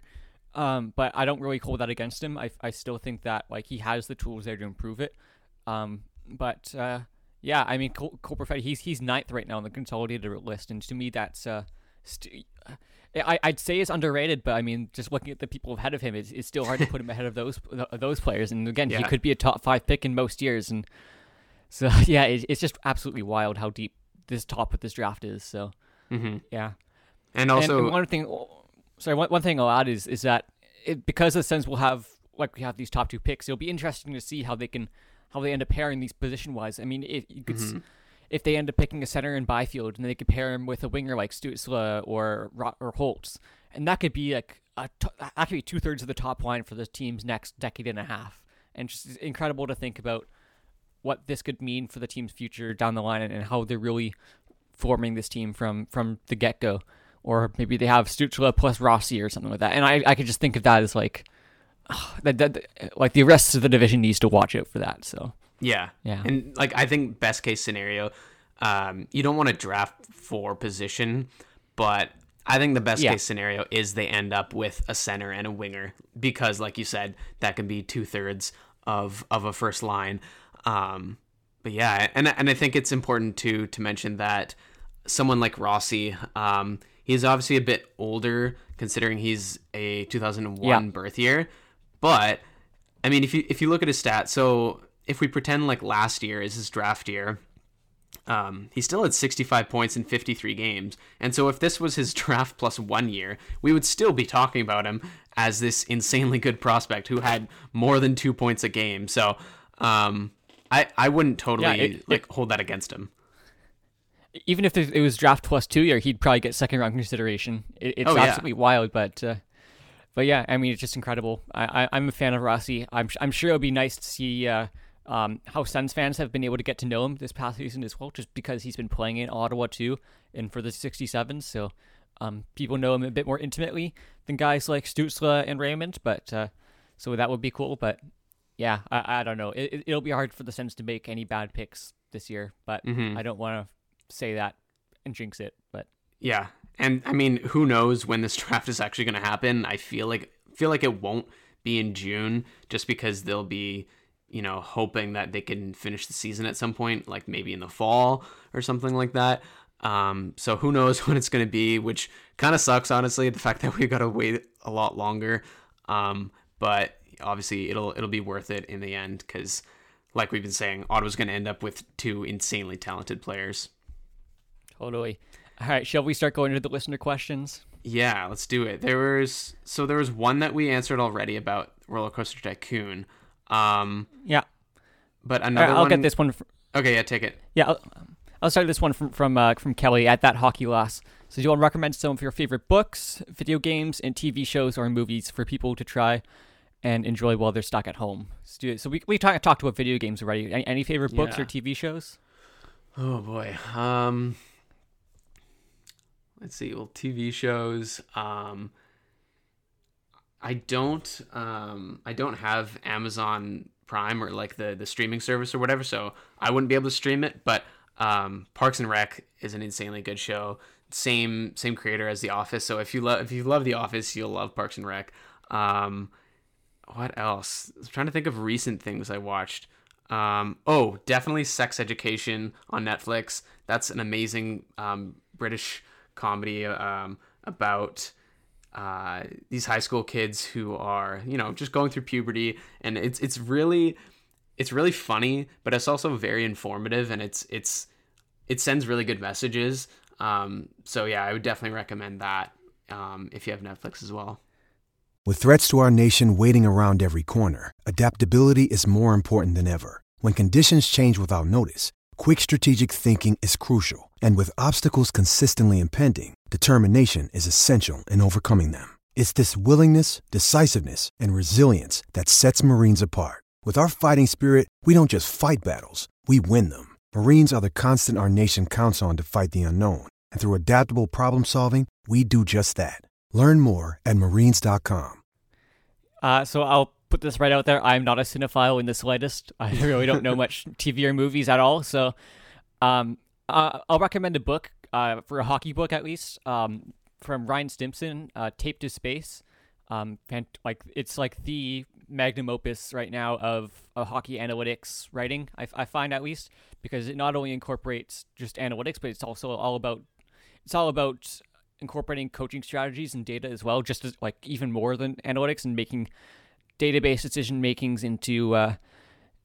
Um, but I don't really hold that against him. I, I still think that like he has the tools there to improve it. Um, but uh, yeah, I mean Cole, Cole Perfetti, he's he's ninth right now on the consolidated list, and to me that's uh, st- I I'd say it's underrated, but I mean just looking at the people ahead of him, it's, it's still hard to put him ahead of those those players. And again, he could be a top five pick in most years, and so yeah, it, it's just absolutely wild how deep this top of this draft is. So Mm-hmm. yeah. And also, and one thing, sorry, one, one thing I'll add is is that it, because the Sens will have like we have these top two picks, it'll be interesting to see how they can how they end up pairing these position wise. I mean, if you could, s if they end up picking a center in Byfield and they could pair him with a winger like Stützle or or Holtz, and that could be like a t- actually two thirds of the top line for the team's next decade and a half, and just incredible to think about what this could mean for the team's future down the line and, and how they're really forming this team from from the get go. Or maybe they have Stützle plus Rossi or something like that. And I, I could just think of that as like that, that like the rest of the division needs to watch out for that. So yeah, Yeah. and like I think best case scenario, um, you don't want to draft for position, but I think the best Yeah. case scenario is they end up with a center and a winger because, like you said, that can be two thirds of of a first line. Um, but yeah, and and I think it's important to to mention that someone like Rossi, um, he's obviously a bit older considering he's a 2001 Yeah. birth year, but I mean, if you if you look at his stats, so if we pretend like last year is his draft year, um, he still had 65 points in 53 games. And so if this was his draft plus one year, we would still be talking about him as this insanely good prospect who had more than two points a game. So um, I I wouldn't totally Yeah, it- like hold that against him. even if it was draft plus two year, he'd probably get second round consideration. It, it's Oh, yeah. absolutely wild, but uh, but yeah, I mean, it's just incredible. I, I I'm a fan of Rossi. I'm I'm sure it'll be nice to see uh, um how Sens fans have been able to get to know him this past season as well, just because he's been playing in Ottawa too, and for the 67s. So um people know him a bit more intimately than guys like Stützle and Raymond, but uh, so that would be cool. But yeah, I, I don't know. It, it'll be hard for the Sens to make any bad picks this year, but Mhm. I don't want to say that and jinx it. But Yeah. and I mean, who knows when this draft is actually going to happen? I feel like feel like it won't be in June, just because they'll be, you know, hoping that they can finish the season at some point, like maybe in the fall or something like that. Um, so who knows when it's going to be, which kind of sucks, honestly, the fact that we got to wait a lot longer. Um, but obviously it'll it'll be worth it in the end because, like we've been saying, Ottawa's going to end up with two insanely talented players. Totally. All right, shall we start going into the listener questions? Yeah, let's do it. There was so there was one that we answered already about Roller Coaster Tycoon. Um, Yeah. but another right, I'll one. get this one. fr- Okay, yeah, take it. Yeah, I'll, I'll start this one from from uh, from Kelly at that hockey loss. So, do you want to recommend some of your favorite books, video games, and TV shows or movies for people to try and enjoy while they're stuck at home? So, we we talked talked about video games already. Any, any favorite books Yeah. or TV shows? Oh boy. Um let's see. Well, TV shows. Um I don't um I don't have Amazon Prime or like the the streaming service or whatever, so I wouldn't be able to stream it, but um Parks and Rec is an insanely good show. Same same creator as The Office, so if you love if you love The Office, you'll love Parks and Rec. Um what else? I'm trying to think of recent things I watched. Um, oh, definitely Sex Education on Netflix. That's an amazing um, British comedy um, about uh, these high school kids who are, you know, just going through puberty, and it's it's really it's really funny, but it's also very informative, and it's it's it sends really good messages. Um, so yeah, I would definitely recommend that um, if you have Netflix as well. With threats to our nation waiting around every corner, adaptability is more important than ever. When conditions change without notice, quick strategic thinking is crucial. And with obstacles consistently impending, determination is essential in overcoming them. It's this willingness, decisiveness, and resilience that sets Marines apart. With our fighting spirit, we don't just fight battles, we win them. Marines are the constant our nation counts on to fight the unknown. And through adaptable problem solving, we do just that. Learn more at marines.com. Uh, so I'll put this right out there. I'm not a cinephile in the slightest. I really don't know much TV or movies at all. So um, uh, I'll recommend a book uh, for a hockey book at least um, from Ryan Stimson, uh, Tape to Space. Um, fant- like it's like the magnum opus right now of, of hockey analytics writing. I, I find at least because it not only incorporates just analytics, but it's also all about it's all about incorporating coaching strategies and data as well, just as like even more than analytics and making database decision makings into uh,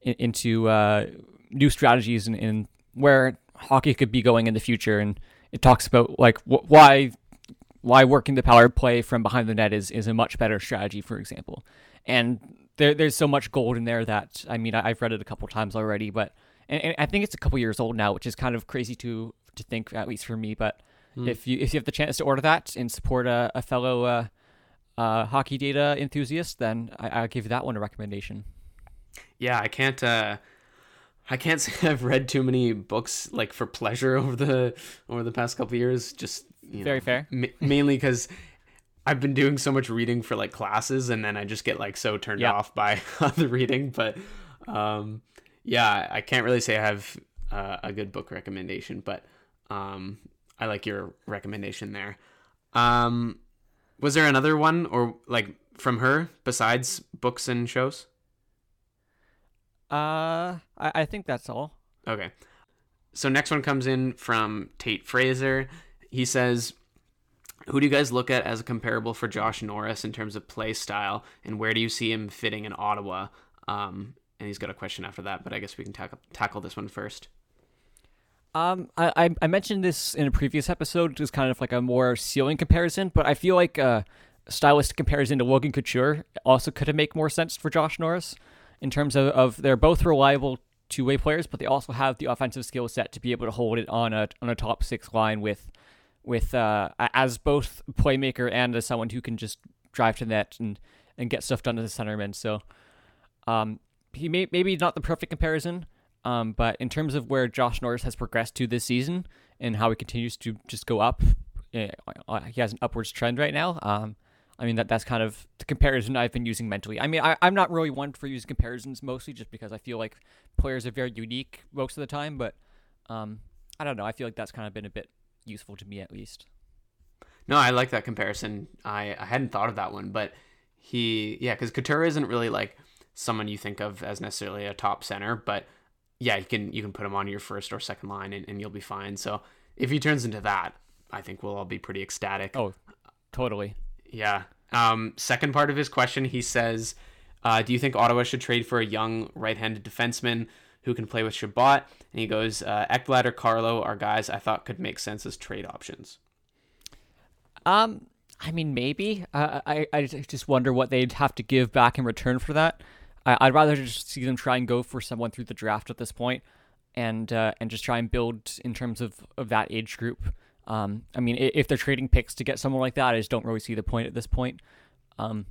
in- into uh, new strategies and, and where hockey could be going in the future. And it talks about like wh- why why working the power play from behind the net is, is a much better strategy, for example. And there, there's so much gold in there that I mean I, I've read it a couple times already, but and, and I think it's a couple years old now, which is kind of crazy to to think at least for me. But if you if you have the chance to order that and support a, a fellow uh, uh, hockey data enthusiast, then I, I'll give that one a recommendation. yeah i can't uh i can't say i've read too many books like for pleasure over the over the past couple years just you know, Very fair. ma- mainly because i've been doing so much reading for like classes and then i just get like so turned Yeah. off by the reading but um yeah i can't really say i have uh, a good book recommendation but um i like your recommendation there um was there another one or like from her besides books and shows Uh, I, I think that's all. Okay. So next one comes in from Tate Fraser. He says, "Who do you guys look at as a comparable for Josh Norris in terms of play style, and where do you see him fitting in Ottawa?" Um, and he's got a question after that, but I guess we can tackle tackle this one first. Um, I, I I mentioned this in a previous episode, just kind of like a more ceiling comparison, but I feel like a stylistic comparison to Logan Couture also could have make more sense for Josh Norris in terms of, of they're both reliable two way players, but they also have the offensive skill set to be able to hold it on a on a top six line with with uh as both playmaker and as someone who can just drive to net and and get stuff done to the centerman. So um he may maybe not the perfect comparison, um, but in terms of where Josh Norris has progressed to this season and how he continues to just go up, eh, uh, he has an upwards trend right now. Um, I mean that that's kind of the comparison I've been using mentally. I mean I, I'm not really one for using comparisons mostly just because I feel like players are very unique most of the time, but um, I don't know. I feel like that's kind of been a bit useful to me at least. No, I like that comparison. I, I hadn't thought of that one, but he, yeah, because Couture isn't really like someone you think of as necessarily a top center, but yeah, you can you can put him on your first or second line and, and you'll be fine. So if he turns into that, I think we'll all be pretty ecstatic. Oh, totally. Yeah. Um, second part of his question, he says, uh, "Do you think Ottawa should trade for a young right-handed defenseman who can play with Chabot?" And he goes, uh, "Ekblad or Carlo are guys I thought could make sense as trade options." Um, I mean, maybe. Uh, I I just wonder what they'd have to give back in return for that. I, I'd rather just see them try and go for someone through the draft at this point, and uh, and just try and build in terms of, of that age group. Um, I mean, if they're trading picks to get someone like that, I just don't really see the point at this point. Um,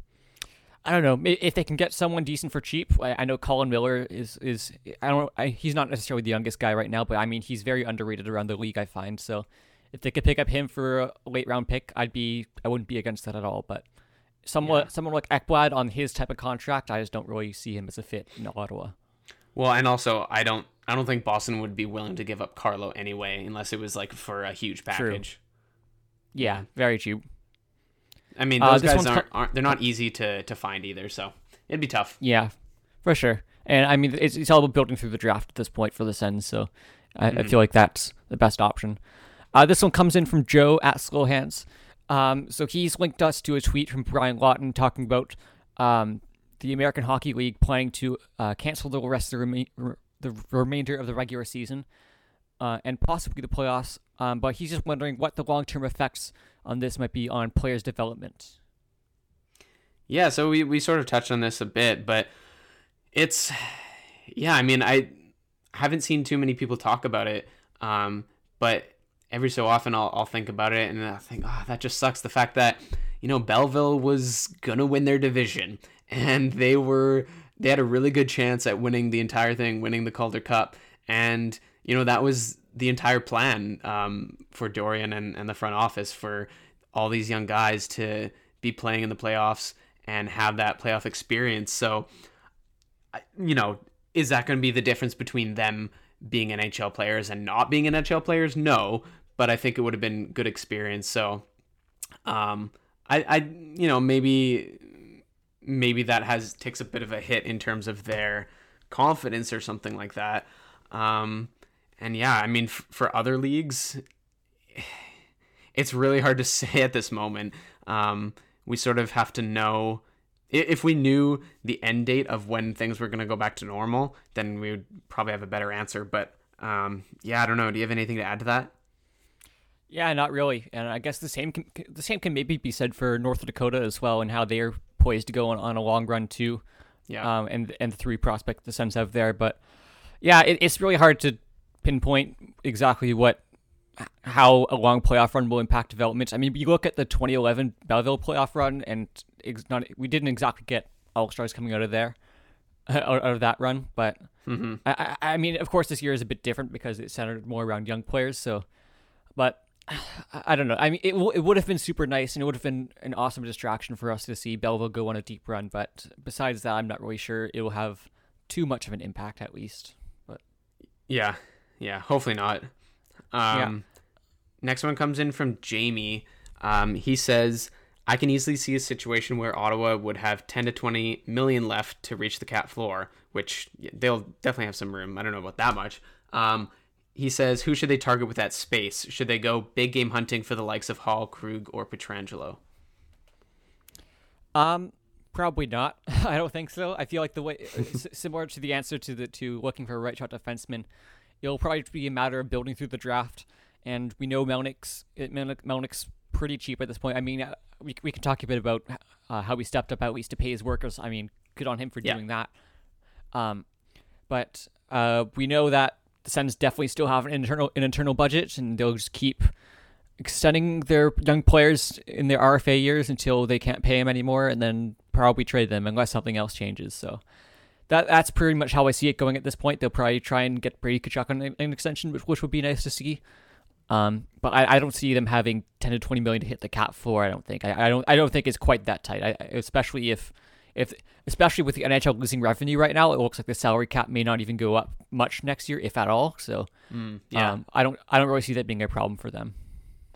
I don't know if they can get someone decent for cheap. I, I know Colin Miller is is I don't I, he's not necessarily the youngest guy right now, but I mean he's very underrated around the league. I find so if they could pick up him for a late round pick, I'd be I wouldn't be against that at all. But someone yeah. someone like Ekblad on his type of contract, I just don't really see him as a fit in Ottawa. Well, and also I don't I don't think Boston would be willing to give up Carlo anyway, unless it was like for a huge package. True. Yeah, very cheap. I mean, uh, those uh, guys aren't, aren't, they're not easy to to find either, so it'd be tough. Yeah, for sure. And I mean, it's, it's all about building through the draft at this point for the Sens, so I, mm-hmm. I feel like that's the best option. Uh, this one comes in from Joe at Slowhands. Um, so he's linked us to a tweet from Brian Lawton talking about um, the American Hockey League planning to uh, cancel the rest of the, rema- the remainder of the regular season uh, and possibly the playoffs. Um, but he's just wondering what the long term effects on this might be on players' development. Yeah, so we, we sort of touched on this a bit, but it's, yeah, I mean, I haven't seen too many people talk about it, um, but every so often I'll, I'll think about it and I think, oh, that just sucks. The fact that, you know, Belleville was going to win their division and they were, they had a really good chance at winning the entire thing, winning the Calder Cup. And, you know, that was the entire plan um, for Dorion and, and the front office for all these young guys to be playing in the playoffs and have that playoff experience. So, you know, is that going to be the difference between them being NHL players and not being NHL players? No, but I think it would have been good experience. So, um, I, I, you know, maybe, maybe that has takes a bit of a hit in terms of their confidence or something like that. Um, and yeah, I mean, f- for other leagues, it's really hard to say at this moment. Um, we sort of have to know if we knew the end date of when things were going to go back to normal, then we would probably have a better answer. But um, yeah, I don't know. Do you have anything to add to that? Yeah, not really. And I guess the same can, the same can maybe be said for North Dakota as well, and how they're poised to go on, on a long run too. Yeah. Um, and and the three prospect the Sens have there, but yeah, it, it's really hard to pinpoint exactly what how a long playoff run will impact development. I mean, you look at the 2011 Belleville playoff run, and not we didn't exactly get all stars coming out of there, out, of that run. But mm-hmm. I, I mean, of course, this year is a bit different because it centered more around young players. So, but I don't know. I mean, it w- it would have been super nice, and it would have been an awesome distraction for us to see Belleville go on a deep run. But besides that, I'm not really sure it will have too much of an impact, at least. But yeah, yeah, hopefully not. Um, yeah. Next one comes in from Jamie. Um, he says, I can easily see a situation where Ottawa would have 10 to 20 million left to reach the cap floor, which they'll definitely have some room. I don't know about that much. Um, he says, who should they target with that space? Should they go big game hunting for the likes of Hall, Krug, or Pietrangelo? Um, probably not. I don't think so. I feel like the way similar to the answer to the to looking for a right shot defenseman, it'll probably be a matter of building through the draft. And we know Melnyk's Melnyk's pretty cheap at this point. I mean, uh, we we can talk a bit about uh, how we stepped up at least to pay his workers. I mean, good on him for yeah. doing that. Um, but uh, we know that the Sens definitely still have an internal an internal budget, and they'll just keep extending their young players in their RFA years until they can't pay them anymore, and then probably trade them unless something else changes. So that that's pretty much how I see it going at this point. They'll probably try and get Brady Tkachuk on an, extension, which, which would be nice to see. Um, but I, I don't see them having 10 to 20 million to hit the cap floor. I don't think. I, I don't. I don't think it's quite that tight. I, especially if, if especially with the NHL losing revenue right now, it looks like the salary cap may not even go up much next year, if at all. So, mm, yeah, um, I don't. I don't really see that being a problem for them.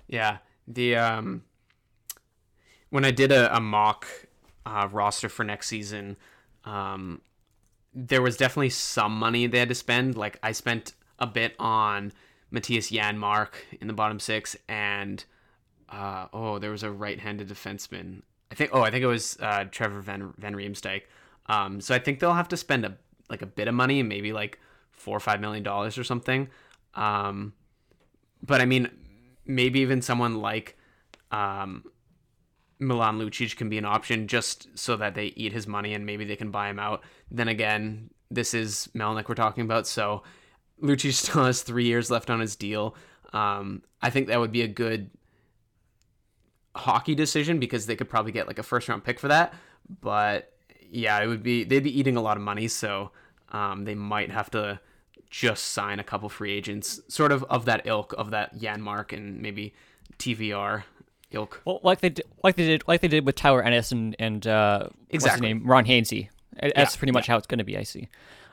Yeah. The um, when I did a, a mock uh, roster for next season, um, there was definitely some money they had to spend. Like I spent a bit on Mattias Janmark in the bottom six, and uh, oh, there was a right-handed defenseman. I think. Oh, I think it was uh, Trevor Van Van Riemsdyk. Um, so I think they'll have to spend a like a bit of money, maybe like four or five million dollars or something. Um, but I mean, maybe even someone like um, Milan Lucic can be an option just so that they eat his money and maybe they can buy him out. Then again, this is Melnyk we're talking about, so Lucic still has three years left on his deal. Um, I think that would be a good hockey decision because they could probably get like a first round pick for that. But yeah, it would be they'd be eating a lot of money, so um, they might have to just sign a couple free agents, sort of of that ilk of that Janmark and maybe TVR ilk. Well, like they did, like they did, like they did with Tyler Ennis and and uh, Exactly. what's his name, Ron Hainsey. That's Yeah, pretty much yeah. how it's going to be. I see.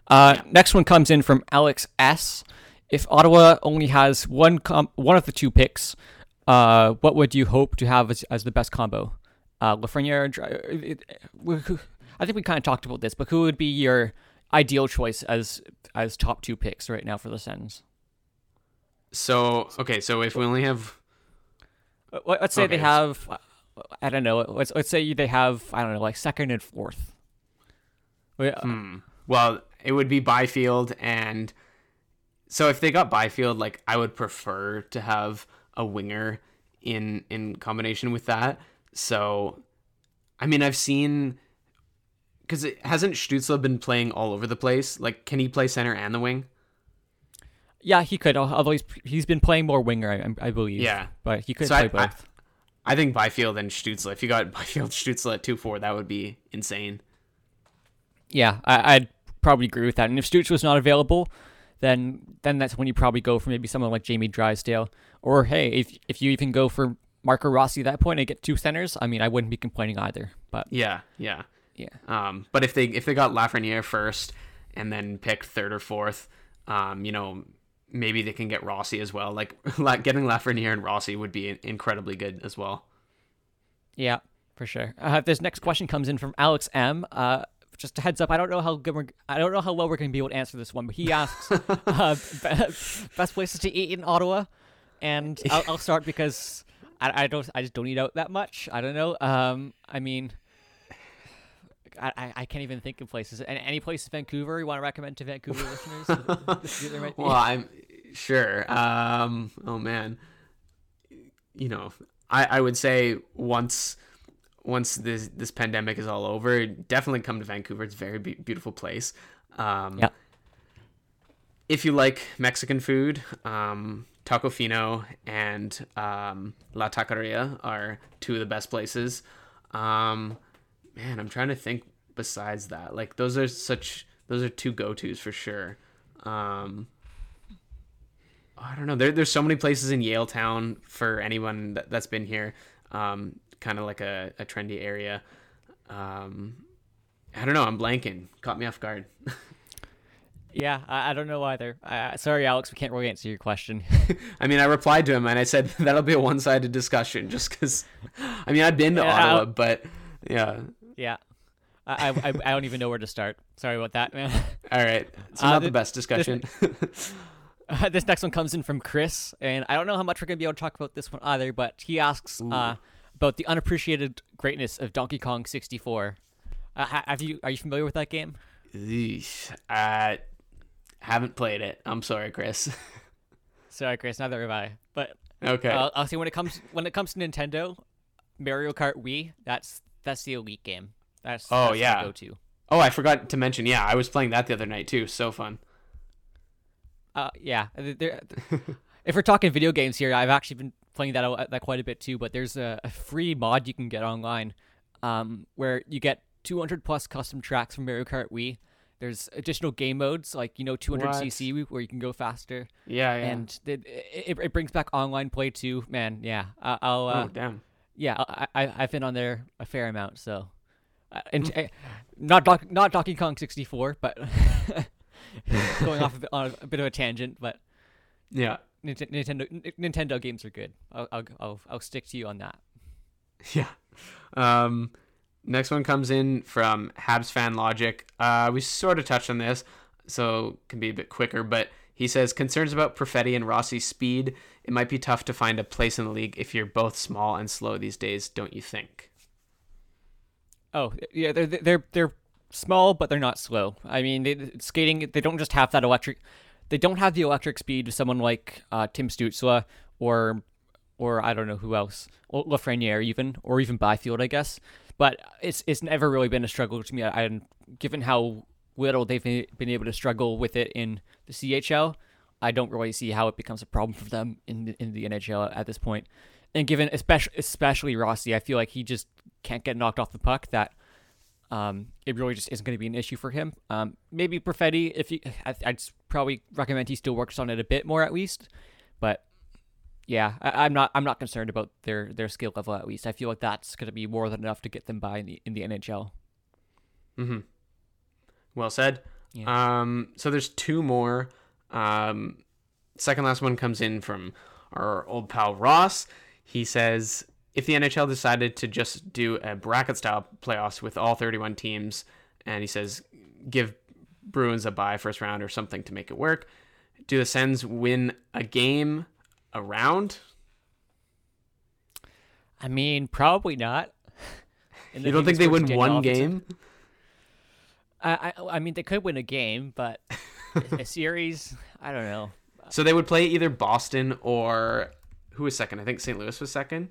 Uh, Next one comes in from Alex S. If Ottawa only has one com- one of the two picks, uh, what would you hope to have as, as the best combo? Uh, Lafreniere. and Dry- it- it- who- who- I think we kind of talked about this, but who would be your ideal choice as as top two picks right now for the Sens? So okay, so if we only have Uh, let- Let's say they have, uh, I don't know. Let's let's say they have, I don't know, like second and fourth. Uh, Hmm. Well, it would be Byfield, and so if they got Byfield, like I would prefer to have a winger in in combination with that. So, I mean, I've seen because it hasn't Stützle been playing all over the place. Like, can he play center and the wing? Yeah, he could. Although he's he's been playing more winger, I, I believe. Yeah. but he could So play I- I- both. I think Byfield and Stützle. If you got Byfield Stützle at two four, that would be insane. yeah, I, I'd probably agree with that. And if Stooch was not available, then then that's when you probably go for maybe someone like Jamie Drysdale, or hey, if if you even go for Marco Rossi at that point and get two centers, I mean, I wouldn't be complaining either. But Yeah, yeah. yeah, Um, but if they if they got Lafreniere first and then picked third or fourth, um, you know, maybe they can get Rossi as well. Like getting Lafreniere and Rossi would be incredibly good as well. Yeah, for sure. Uh, this next question comes in from Alex M. Uh, just a heads up, I don't know how good we're, I don't know how well we're going to be able to answer this one, but he asks uh, best places to eat in Ottawa, and I'll, I'll start because I, I don't I just don't eat out that much. I don't know. Um, I mean. I, I- can't even think of places. Any, any place in Vancouver you want to recommend to Vancouver listeners? There might be- Well, I'm sure. Um, oh man, you know, I, I would say once once this this pandemic is all over, definitely come to Vancouver. It's a very be- beautiful place. Um, Yeah. If you like Mexican food, um, Tacofino and um, La Taqueria are two of the best places. Um, man, I'm trying to think besides that. Like those are such those are two go tos for sure. Um, I don't know. There, there's so many places in Yaletown for anyone that, that's been here. Um, kind of like a, a trendy area. Um, I don't know. I'm blanking. Caught me off guard. yeah, I, I don't know either. Uh, sorry, Alex, we can't really answer your question. I mean, I replied to him and I said that'll be a one-sided discussion, just because. I mean, I've been to Yeah, Ottawa, I'll- but yeah. yeah, I, I, I don't even know where to start. Sorry about that, man. All right, it's Uh, not th- the best discussion. Uh, this next one comes in from Chris, and I don't know how much we're gonna be able to talk about this one either, but he asks uh, about the unappreciated greatness of Donkey Kong 64. Uh, have you are you familiar with that game? Eesh. Haven't played it. I'm sorry, Chris. Sorry, Chris, neither have I. But okay. uh, I'll say when it comes when it comes to Nintendo, Mario Kart Wii, that's that's the elite game. That's Oh, that's yeah. go to. oh, I forgot to mention. Yeah, I was playing that the other night too. So fun. Uh, yeah. if we're talking video games here, I've actually been playing that that quite a bit too. But there's a, a free mod you can get online, um, where you get 200 plus custom tracks from Mario Kart Wii. There's additional game modes like you know 200cc where you can go faster, Yeah, yeah. and it, it, it brings back online play too. Man, yeah, I- I'll uh, oh, damn. yeah, I, I I've been on there a fair amount, so uh, and uh, not Doc, not Donkey Kong 64, but going off a bit, on a bit of a tangent, but Yeah. Nintendo Nintendo games are good. I'll I'll I'll, I'll stick to you on that. Yeah. Um, next one comes in from Habs fan Logic. Uh, we sort of touched on this, so can be a bit quicker. But he says concerns about Perfetti and Rossi's speed. It might be tough to find a place in the league if you're both small and slow these days, don't you think? Oh yeah, they're they're they're small, but they're not slow. I mean, they, skating they don't just have that electric. They don't have the electric speed of someone like uh, Tim Stützle or or I don't know who else, Lafreniere even, or even Byfield, I guess. But it's it's never really been a struggle to me. And given how little they've been able to struggle with it in the CHL, I don't really see how it becomes a problem for them in the, in the NHL at this point. And given especially especially Rossi, I feel like he just can't get knocked off the puck. That um, it really just isn't going to be an issue for him. Um, maybe Perfetti, if he, I, would probably recommend he still works on it a bit more at least. But yeah, I, am not I'm not concerned about their their skill level at least. I feel like that's going to be more than enough to get them by in the in the NHL. Mm-hmm. Well said. Yeah. Um, so there's two more. Um, second last one comes in from our old pal Ross. He says if the NHL decided to just do a bracket style playoffs with all 31 teams, and he says give Bruins a bye first round or something to make it work, do the Sens win a game around? I mean, probably not. you don't think they win one game? I, I, I mean, they could win a game, but a series, I don't know. So they would play either Boston or who was second? I think St. Louis was second.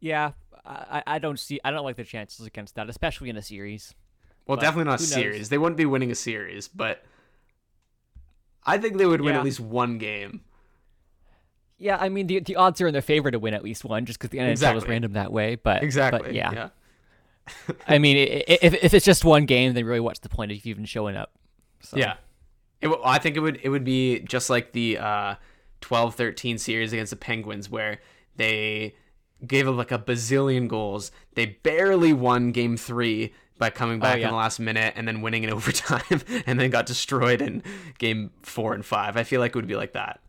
Yeah, I, I don't see. I don't like the chances against that, especially in a series. Well, but definitely not a series. They wouldn't be winning a series, but I think they would win yeah. at least one game. Yeah, I mean the the odds are in their favor to win at least one, just because the NHL exactly. is random that way. But exactly, but yeah. yeah. I mean, if if it's just one game, then really, what's the point of even showing up? So. Yeah, it, I think it would it would be just like the uh, 12-13 series against the Penguins, where they gave up like a bazillion goals. They barely won Game Three by coming oh, back oh, yeah. in the last minute and then winning in overtime, and then got destroyed in Game Four and Five. I feel like it would be like that.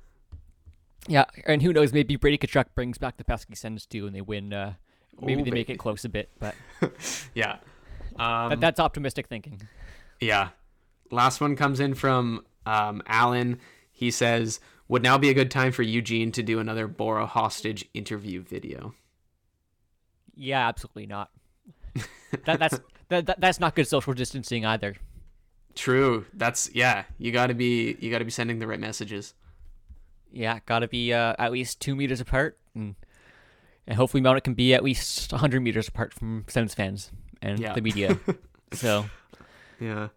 Yeah, and who knows? Maybe Brady Tkachuk brings back the pesky Sens too, and they win. Uh, maybe Ooh, they make it close a bit, but yeah, um, that's optimistic thinking. Yeah. Last one comes in from um, Alan. He says, "Would now be a good time for Eugene to do another Bora hostage interview video?" Yeah, absolutely not. that, that's that, that, that's not good social distancing either. True. That's yeah. You got to be you got to be sending the right messages. Yeah, got to be uh, at least two meters apart, and and hopefully Mount it can be at least hundred meters apart from Sens fans and yeah. the media. so yeah.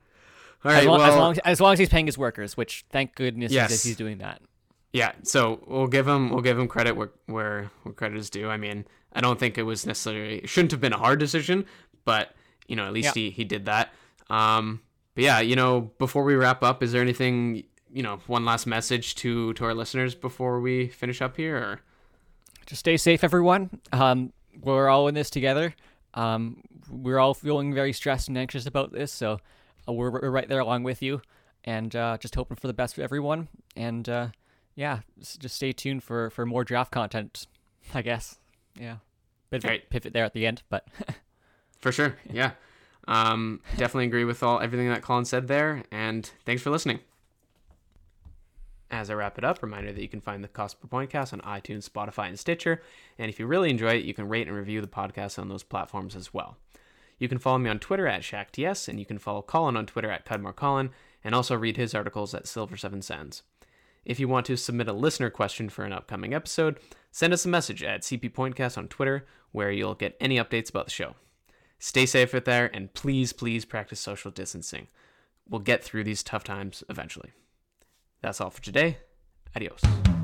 All right. As long, well, as long as, as long as he's paying his workers, which thank goodness yes. he's doing that. Yeah, so we'll give him we'll give him credit where where, where credit is due. I mean, I don't think it was necessarily it shouldn't have been a hard decision, but you know, at least yeah. he he did that. Um, but yeah, you know, before we wrap up, is there anything you know, one last message to to our listeners before we finish up here? Or? Just stay safe, everyone. Um, we're all in this together. Um, we're all feeling very stressed and anxious about this, so uh, we're, we're right there along with you, and uh, just hoping for the best for everyone. And uh, yeah, just stay tuned for for more draft content. I guess. Yeah. Bit of right. pivot there at the end, but for sure, yeah. Um, definitely agree with all everything that Colin said there, and thanks for listening. As I wrap it up, reminder that you can find the Cost Per Pointcast on iTunes, Spotify, and Stitcher. And if you really enjoy it, you can rate and review the podcast on those platforms as well. You can follow me on Twitter at ShackTS, and you can follow Colin on Twitter at CudmoreColin, and also read his articles at Silver7 Sens. If you want to submit a listener question for an upcoming episode, send us a message at CP Pointcast on Twitter, where you'll get any updates about the show. Stay safe out there, and please, please practice social distancing. We'll get through these tough times eventually. That's all for today. Adios.